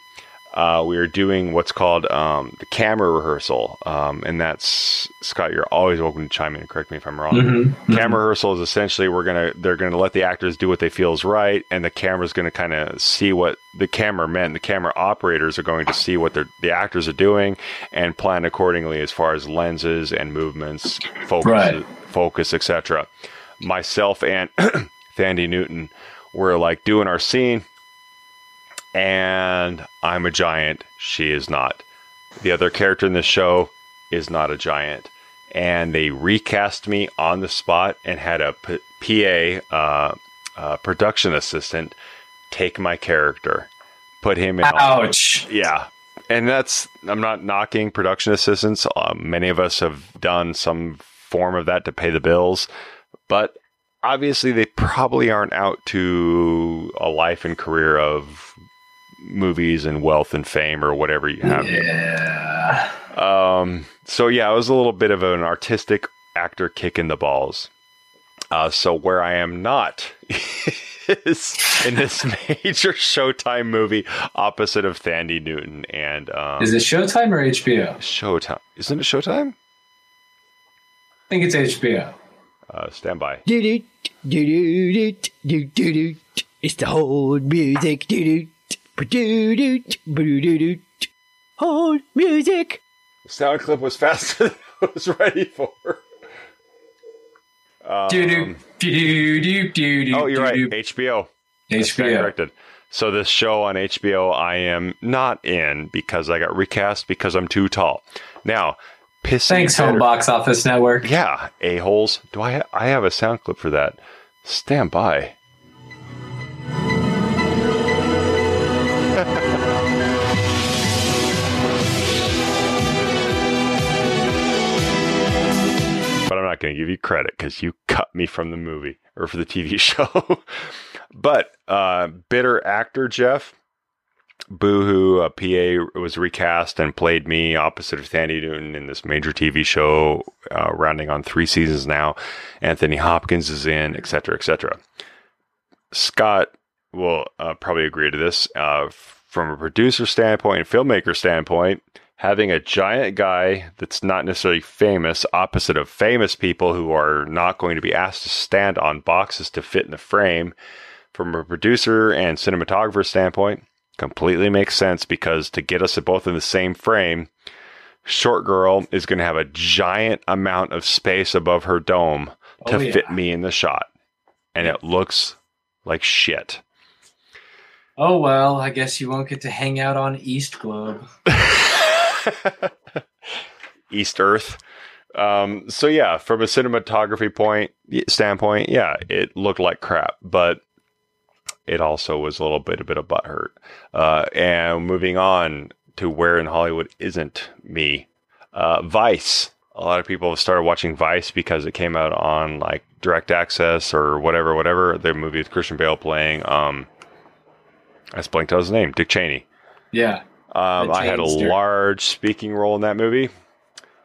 Uh, we were doing what's called um, the camera rehearsal, um, and that's Scott. You're always welcome to chime in and correct me if I'm wrong. Mhm, Camera rehearsal is essentially we're gonna they're gonna let the actors do what they feel is right, and the camera's gonna kind of see what the cameramen, the camera operators are going to see what the actors are doing, and plan accordingly as far as lenses and movements, focus, Right. focus, etc. Myself and Thandie Newton were like doing our scene, and I'm a giant. She is not. The other character in the show is not a giant. And they recast me on the spot and had a P- PA, uh, uh, production assistant, take my character, put him in. Ouch. Yeah. And that's, I'm not knocking production assistants. Um, many of us have done some form of that to pay the bills. But obviously, they probably aren't out to a life and career of movies and wealth and fame or whatever you have. Yeah. Um, so yeah, it was a little bit of an artistic actor kick in the balls. Uh, so where I am not is in this major Showtime movie opposite of Thandie Newton and um, Is it Showtime or HBO? Showtime? Isn't it Showtime? I think it's HBO. Uh, stand by. It's the whole music. Hold music. Sound clip was faster than I was ready for. Um, Do-do, do-do, do-do, oh, you're right. HBO. HBO. corrected. So this show on HBO, I am not in because I got recast because I'm too tall. Now, pissing Thanks, Home Box Office Network. Yeah, a holes. Do I? Ha- I have a sound clip for that. Stand by. Going to give you credit because you cut me from the movie or for the TV show. but uh, bitter actor Jeff Boohoo, a PA, was recast and played me opposite of Sandy Newton in this major TV show, uh, rounding on three seasons now. Anthony Hopkins is in, etc., cetera, et cetera. Scott will uh, probably agree to this. Uh, from a producer standpoint and filmmaker standpoint, having a giant guy that's not necessarily famous opposite of famous people who are not going to be asked to stand on boxes to fit in the frame, from a producer and cinematographer standpoint, completely makes sense because to get us both in the same frame, Short Girl is going to have a giant amount of space above her dome oh, to Oh, yeah. fit me in the shot. And it looks like shit. Oh well, I guess you won't get to hang out on East Globe. East Earth. Um, so yeah, from a cinematography point standpoint, yeah, it looked like crap, but it also was a little bit a bit of butt hurt. Uh, and moving on to where in Hollywood isn't me, uh, Vice. A lot of people started watching Vice because it came out on like direct access or whatever, whatever. The movie with Christian Bale playing. Um, I just blanked out his name, Dick Cheney. Yeah. Um, I had a large speaking role in that movie.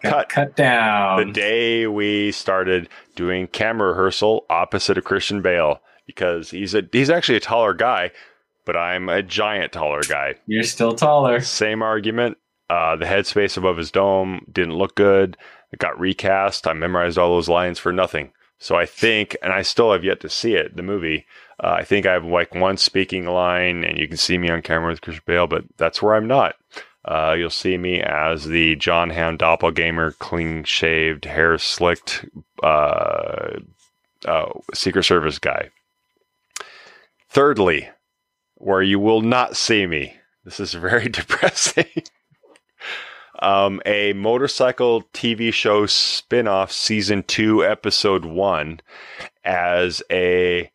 Cut. Cut down. The day we started doing camera rehearsal opposite of Christian Bale, because he's a he's actually a taller guy, but I'm a giant taller guy. You're still taller. Same argument. Uh, the headspace above his dome didn't look good. It got recast. I memorized all those lines for nothing. So I think, and I still have yet to see it, the movie. Uh, I think I have like one speaking line, and you can see me on camera with Christian Bale, but that's where I'm not. Uh, you'll see me as the Jon Hamm doppelganger, clean shaved, hair slicked, uh, uh, Secret Service guy. Thirdly, where you will not see me. This is very depressing. um, a motorcycle TV show spin off, season two, episode one, as a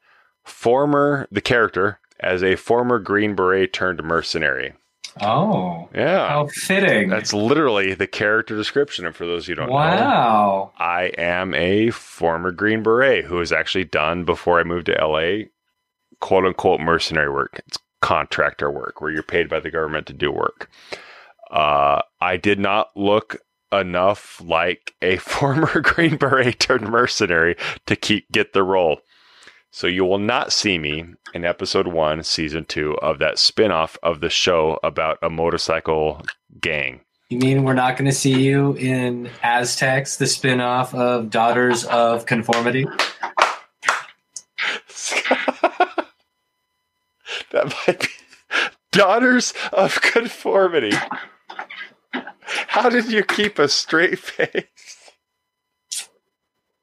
former, the character, as a former Green Beret turned mercenary. Oh, Yeah. how fitting! That's literally the character description. And for those who don't know, wow. I am a former Green Beret who has actually done, before I moved to LA, quote unquote mercenary work. It's contractor work where you're paid by the government to do work. Uh, I did not look enough like a former Green Beret turned mercenary to keep get the role. So you will not see me in episode one, season two of that spin-off of the show about a motorcycle gang. You mean we're not going to see you in Aztecs, the spin-off of Daughters of Conformity? that might be Daughters of Conformity. How did you keep a straight face?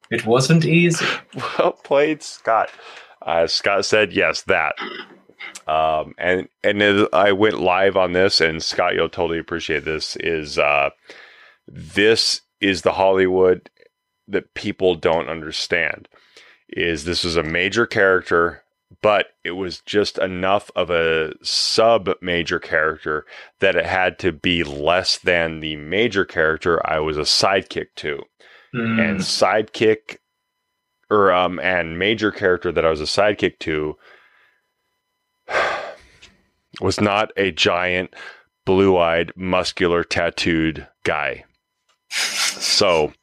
It wasn't easy. Well played, Scott. Uh, Scott said yes, that. Um, and and as I went live on this, and Scott, you'll totally appreciate this. Is uh, this is the Hollywood that people don't understand? Is this was a major character, but it was just enough of a sub major character that it had to be less than the major character I was a sidekick to Hmm. and sidekick or um and major character that I was a sidekick to was not a giant blue-eyed muscular tattooed guy. So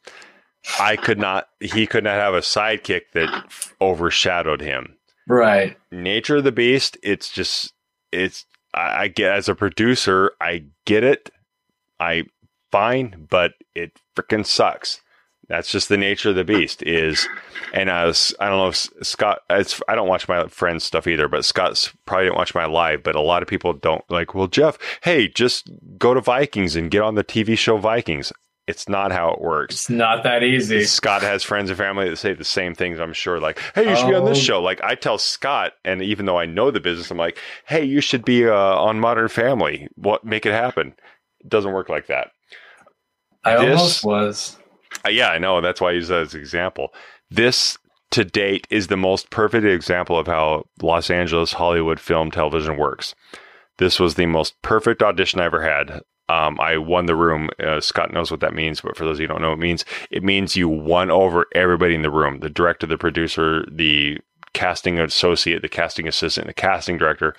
I could not he could not have a sidekick that overshadowed him. Right. Nature of the beast, it's just it's I, I get as a producer, I get it. I fine, but it freaking sucks. That's just the nature of the beast. Is and I was I don't know if Scott. It's I don't watch my friends stuff either, but Scott's probably didn't watch my live. But a lot of people don't like. Well, Jeff, hey, just go to Vikings and get on the TV show Vikings. It's not how it works. It's not that easy. Scott has friends and family that say the same things. I'm sure, like, "Hey, you should be on this Oh. show." Like, I tell Scott, and even though I know the business, I'm like, "Hey, you should be uh, on Modern Family. What make it happen?" It doesn't work like that. I This- almost was. Yeah, I know. That's why I use that as an example. This to date is the most perfect example of how Los Angeles Hollywood film television works. This was the most perfect audition I ever had. Um, I won the room. Uh, Scott knows what that means, but for those of you who don't know, what it means it means you won over everybody in the room: the director, the producer, the casting associate, the casting assistant, the casting director.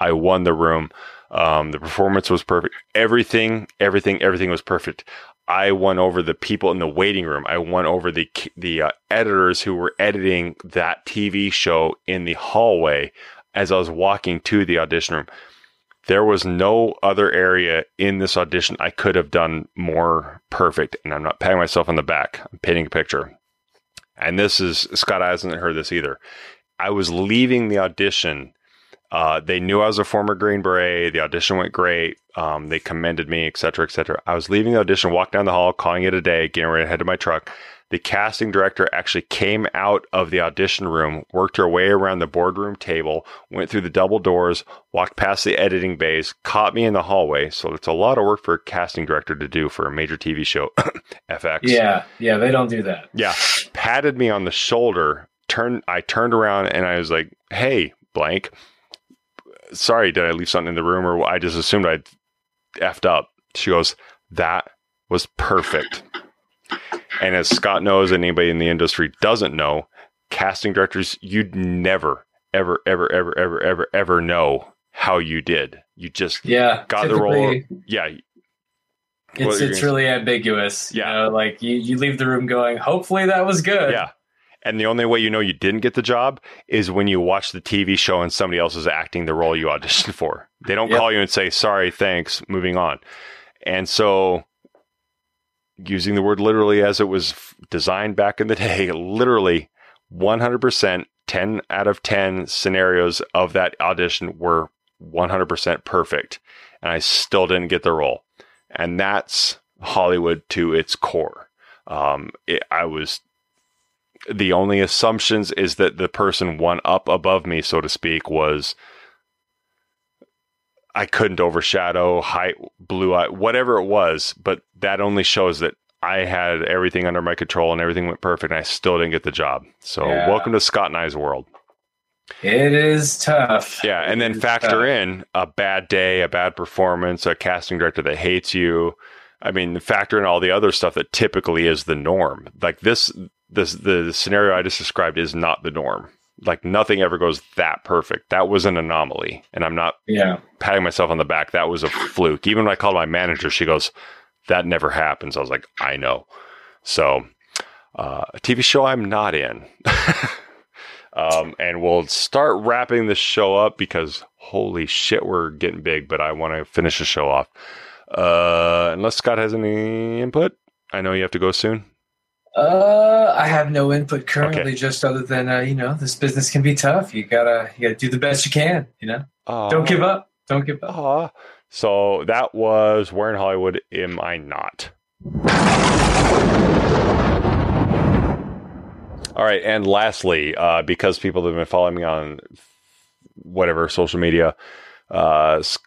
I won the room. Um, the performance was perfect. Everything, everything, everything was perfect. I won over the people in the waiting room. I won over the the uh, editors who were editing that TV show in the hallway as I was walking to the audition room. There was no other area in this audition I could have done more perfect. And I'm not patting myself on the back. I'm painting a picture. And this is Scott hasn't heard this either. I was leaving the audition. Uh, they knew I was a former Green Beret. The audition went great. Um, they commended me, et cetera, et cetera. I was leaving the audition, walked down the hall, calling it a day, getting ready to head to my truck. The casting director actually came out of the audition room, worked her way around the boardroom table, went through the double doors, walked past the editing bays, caught me in the hallway. So it's a lot of work for a casting director to do for a major TV show, FX. Yeah, yeah, they don't do that. Yeah. Patted me on the shoulder. Turned I turned around and I was like, Hey, blank. Sorry, did I leave something in the room or I just assumed I'd effed up. She goes, That was perfect. And as Scott knows, and anybody in the industry doesn't know, casting directors, you'd never, ever, ever, ever, ever, ever, ever know how you did. You just Yeah, got the role. Yeah. It's it's really ambiguous. Yeah. You know, like you, you leave the room going, hopefully that was good. Yeah. And the only way you know you didn't get the job is when you watch the TV show and somebody else is acting the role you auditioned for. They don't Yep. call you and say, sorry, thanks, moving on. And so, using the word literally as it was designed back in the day, literally 100%, 10 out of 10 scenarios of that audition were 100% perfect. And I still didn't get the role. And that's Hollywood to its core. Um, it, I was the only assumptions is that the person one up above me, so to speak, was I couldn't overshadow height, blue eye, whatever it was. But that only shows that I had everything under my control and everything went perfect. And I still didn't get the job. So Yeah. welcome to Scott and I's world. It is tough. Yeah, and then factor tough. in a bad day, a bad performance, a casting director that hates you. I mean, factor in all the other stuff that typically is the norm. Like this, this the scenario I just described is not the norm. Like nothing ever goes that perfect. That was an anomaly, and I'm not Yeah. patting myself on the back. That was a fluke. Even when I called my manager, she goes, "That never happens." I was like, "I know." So, uh, a TV show I'm not in. um, and we'll start wrapping this show up because holy shit, we're getting big. But I want to finish the show off. Uh, unless Scott has any input, I know you have to go soon. Uh, I have no input currently, Okay. just other than uh, you know, this business can be tough. You gotta, you gotta do the best you can. You know, don't give up. Don't give up. Aw. So that was Where in Hollywood Am I Not? All right, and lastly, uh, because people have been following me on whatever social media, uh, this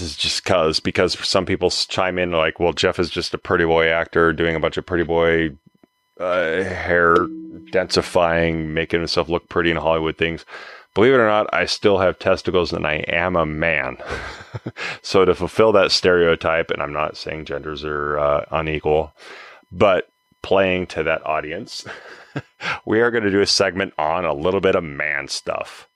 is just cause because some people chime in like, well, Jeff is just a pretty boy actor doing a bunch of pretty boy uh, hair densifying, making himself look pretty in Hollywood things. Believe it or not, I still have testicles and I am a man. so to fulfill that stereotype, and I'm not saying genders are uh, unequal, but playing to that audience, we are going to do a segment on a little bit of man stuff.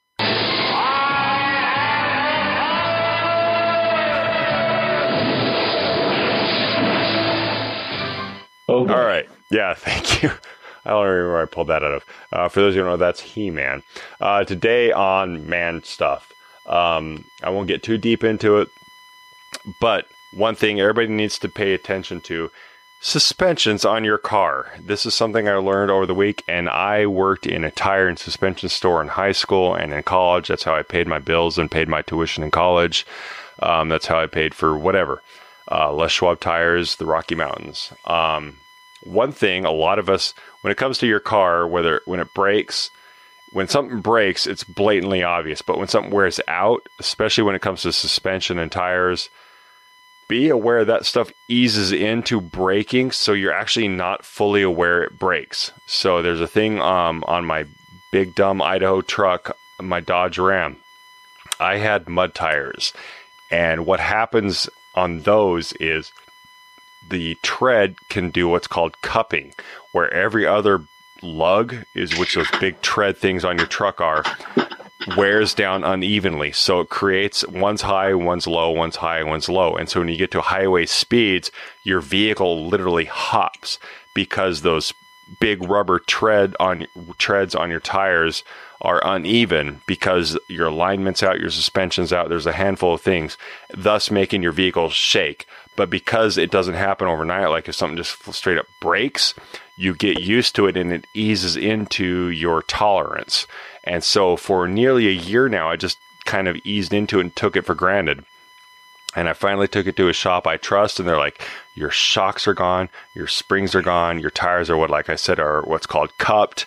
Oh, All right. Yeah, thank you. I don't remember where I pulled that out of. Uh, for those who don't know, that's He Man. Uh, today on man stuff. Um, I won't get too deep into it, but one thing everybody needs to pay attention to suspensions on your car. This is something I learned over the week, and I worked in a tire and suspension store in high school and in college. That's how I paid my bills and paid my tuition in college. Um, that's how I paid for whatever. Uh, Les Schwab tires, the Rocky Mountains. Um, one thing, a lot of us, when it comes to your car, whether when it breaks, when something breaks, it's blatantly obvious. But when something wears out, especially when it comes to suspension and tires, be aware that stuff eases into braking, so you're actually not fully aware it breaks. So there's a thing um, on my big dumb Idaho truck, my Dodge Ram. I had mud tires, and what happens on those is the tread can do what's called cupping, where every other lug is which those big tread things on your truck are wears down unevenly. So it creates one's high, one's low, one's high, one's low. And so when you get to highway speeds, your vehicle literally hops because those big rubber tread on treads on your tires are uneven because your alignment's out, your suspension's out. There's a handful of things, thus making your vehicle shake. But because it doesn't happen overnight, like if something just straight up breaks, you get used to it and it eases into your tolerance. And so for nearly a year now, I just kind of eased into it and took it for granted. And I finally took it to a shop I trust, and they're like, "Your shocks are gone, your springs are gone, your tires are what, like I said, are what's called cupped."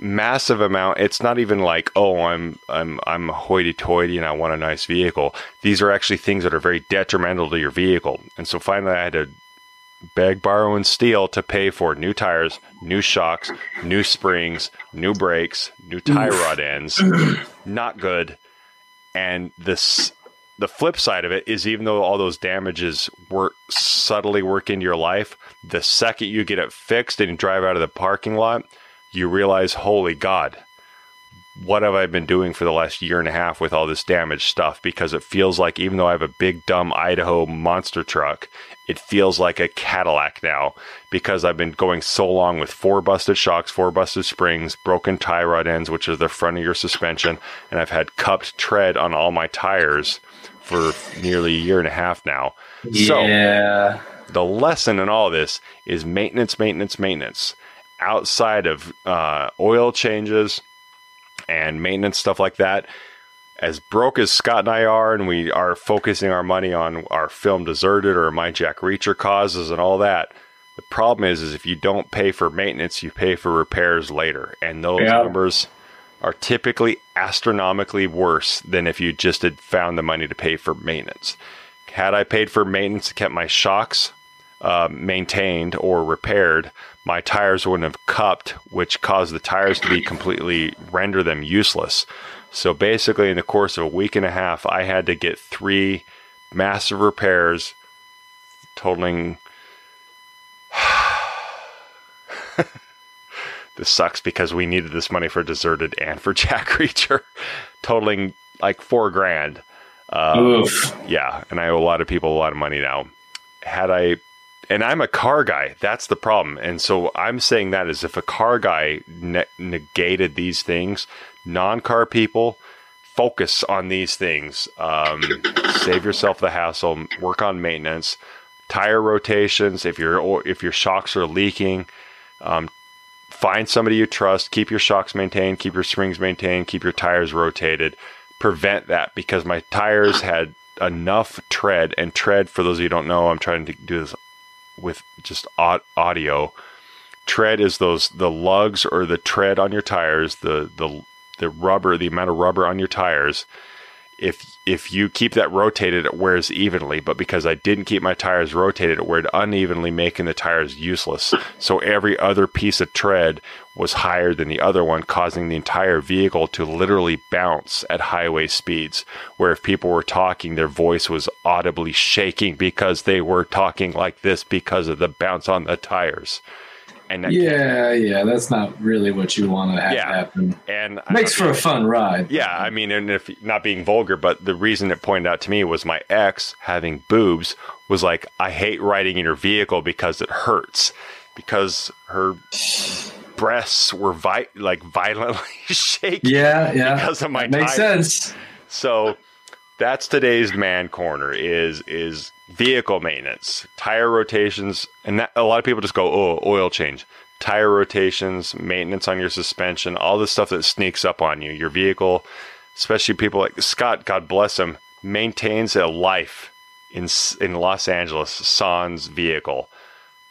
Massive amount. It's not even like, "Oh, I'm I'm I'm hoity-toity and I want a nice vehicle." These are actually things that are very detrimental to your vehicle. And so finally, I had to beg, borrow, and steal to pay for new tires, new shocks, new springs, new brakes, new tie rod ends. Not good. And this, the flip side of it is, even though all those damages work subtly work into your life, the second you get it fixed and you drive out of the parking lot, you realize, holy God, what have I been doing for the last year and a half with all this damaged stuff? Because it feels like even though I have a big dumb Idaho monster truck, it feels like a Cadillac now because I've been going so long with four busted shocks, four busted springs, broken tie rod ends, which is the front of your suspension, and I've had cupped tread on all my tires for nearly a year and a half now. Yeah. So the lesson in all this is maintenance, maintenance, maintenance. Outside of uh, oil changes and maintenance stuff like that, as broke as Scott and I are, and we are focusing our money on our film Deserted or My Jack Reacher causes and all that. The problem is, is if you don't pay for maintenance, you pay for repairs later, and those Yeah. numbers are typically astronomically worse than if you just had found the money to pay for maintenance. Had I paid for maintenance and kept my shocks uh, maintained or repaired, my tires wouldn't have cupped, which caused the tires to be completely render them useless. So basically, in the course of a week and a half, I had to get three massive repairs totaling. this sucks because we needed this money for Deserted and for Jack Reacher, totaling like four grand. Um, Oof. yeah, and I owe a lot of people a lot of money now. Had I, and I'm a car guy, that's the problem. And so I'm saying that as if a car guy ne- negated these things, non car people focus on these things. Um, save yourself the hassle, work on maintenance, tire rotations. If your if your shocks are leaking, um, find somebody you trust. Keep your shocks maintained. Keep your springs maintained. Keep your tires rotated. Prevent that because my tires had enough tread and tread. For those of you who don't know, I'm trying to do this with just audio. Tread is those the lugs or the tread on your tires, the the the rubber, the amount of rubber on your tires. If if you keep that rotated, it wears evenly. But because I didn't keep my tires rotated, it weared unevenly, making the tires useless. So every other piece of tread was higher than the other one, causing the entire vehicle to literally bounce at highway speeds. Where if people were talking, their voice was audibly shaking because they were talking like this because of the bounce on the tires. And that Yeah, yeah, that's not really what you want to have Yeah. happen. and Makes for a fun ride. Yeah, I mean, and if not being vulgar, but the reason it pointed out to me was my ex having boobs was like, I hate riding in your vehicle because it hurts, because her breasts were vi- like violently shaking. Yeah, yeah. because of my Makes tires. sense. So that's today's man corner is is vehicle maintenance, tire rotations, and that, a lot of people just go, oh, oil change, tire rotations, maintenance on your suspension, all the stuff that sneaks up on you. Your vehicle, especially people like Scott, God bless him, maintains a life in in Los Angeles, sans vehicle.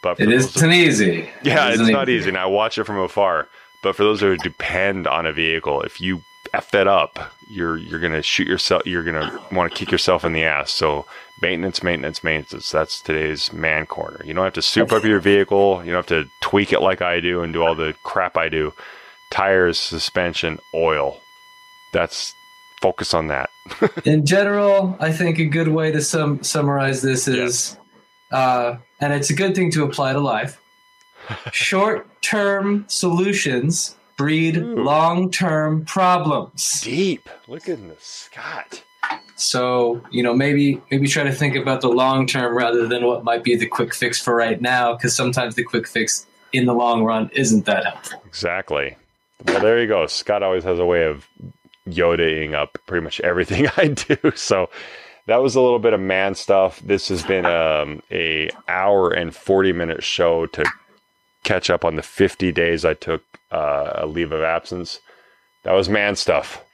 But for It isn't easy. yeah, it's isn't not easy. And I watch it from afar. But for those who depend on a vehicle, if you f that up, you're you're gonna shoot yourself. You're gonna want to kick yourself in the ass. So maintenance, maintenance, maintenance. That's today's man corner. You don't have to soup up your vehicle. You don't have to tweak it like I do and do all the crap I do. Tires, suspension, oil. That's focus on that. in general, I think a good way to sum, summarize this is, uh, and it's a good thing to apply to life. Short-term solutions breed long-term problems. Deep. Look at this, Scott. So you know, maybe maybe try to think about the long term rather than what might be the quick fix for right now, because sometimes the quick fix in the long run isn't that helpful. Exactly. Well, there you go. Scott always has a way of Yodaing up pretty much everything I do. So that was a little bit of man stuff. This has been um, a hour and forty minute show to catch up on the fifty days I took uh, a leave of absence. That was man stuff.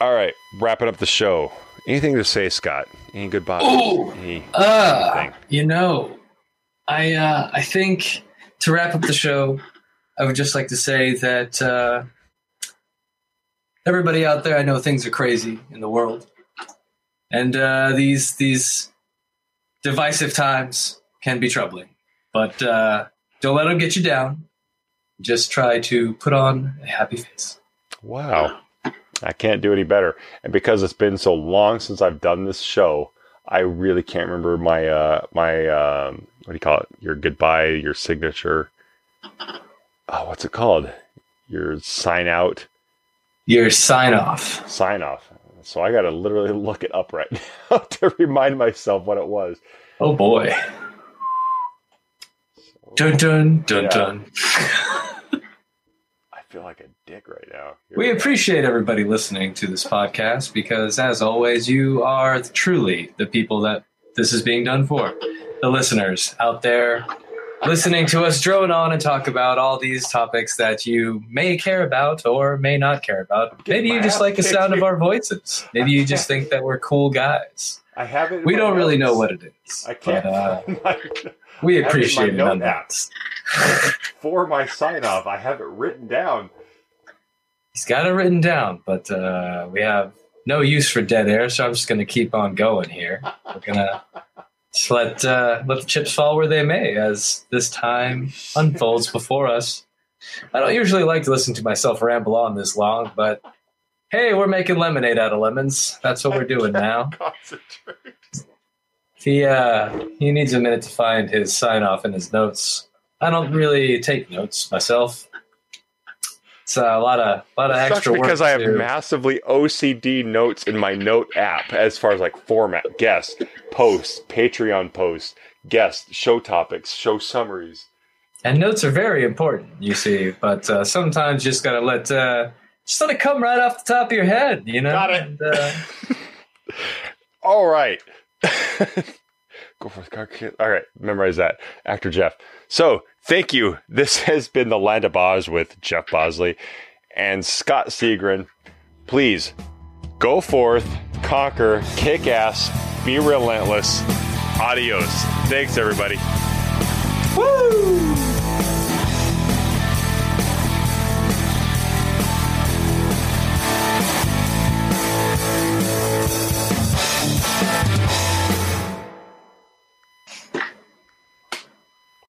All right, wrapping up the show. Anything to say, Scott? Any goodbye? Any Uh, you know, I uh, I think to wrap up the show, I would just like to say that uh, everybody out there, I know things are crazy in the world, and uh, these these divisive times can be troubling. But uh, don't let them get you down. Just try to put on a happy face. Wow. I can't do any better. And because it's been so long since I've done this show, I really can't remember my uh my um what do you call it? Your goodbye, your signature. oh, what's it called? Your sign out, Your sign off. sign off. So I got to literally look it up right now to remind myself what it was. Oh boy. Dun dun dun Yeah. dun. I feel like a dick right now. We appreciate everybody listening to this podcast because, as always, you are truly the people that this is being done for. The listeners out there listening to us drone on and talk about all these topics that you may care about or may not care about. Maybe you just like the sound of our voices. Maybe you just think that we're cool guys. I have it. We don't really know what it is. I can't. But, uh, we I have it in my appreciate it note nonetheless. for my sign off. I have it written down. He's got it written down, but uh, we have no use for dead air, so I'm just going to keep on going here. We're going to just let, uh, let the chips fall where they may as this time unfolds before us. I don't usually like to listen to myself ramble on this long, but hey, we're making lemonade out of lemons. That's what we're doing now. Concentrate. He, uh, he needs a minute to find his sign off in his notes. I don't really take notes myself. It's a lot of lot of It extra work. because I have massively OCD notes in my note app as far as like format, guest, post, Patreon post, guest, show topics, show summaries. And notes are very important, you see, but uh, sometimes you just gotta let uh, just let it come right off the top of your head, you know. Got it. And, uh, All right. Go for it. All right. Memorize that. Actor Jeff. So thank you. This has been the Land of Oz with Jeff Bosley and Scott Segrin. Please go forth, conquer, kick ass, be relentless. Adios. Thanks, everybody. woo!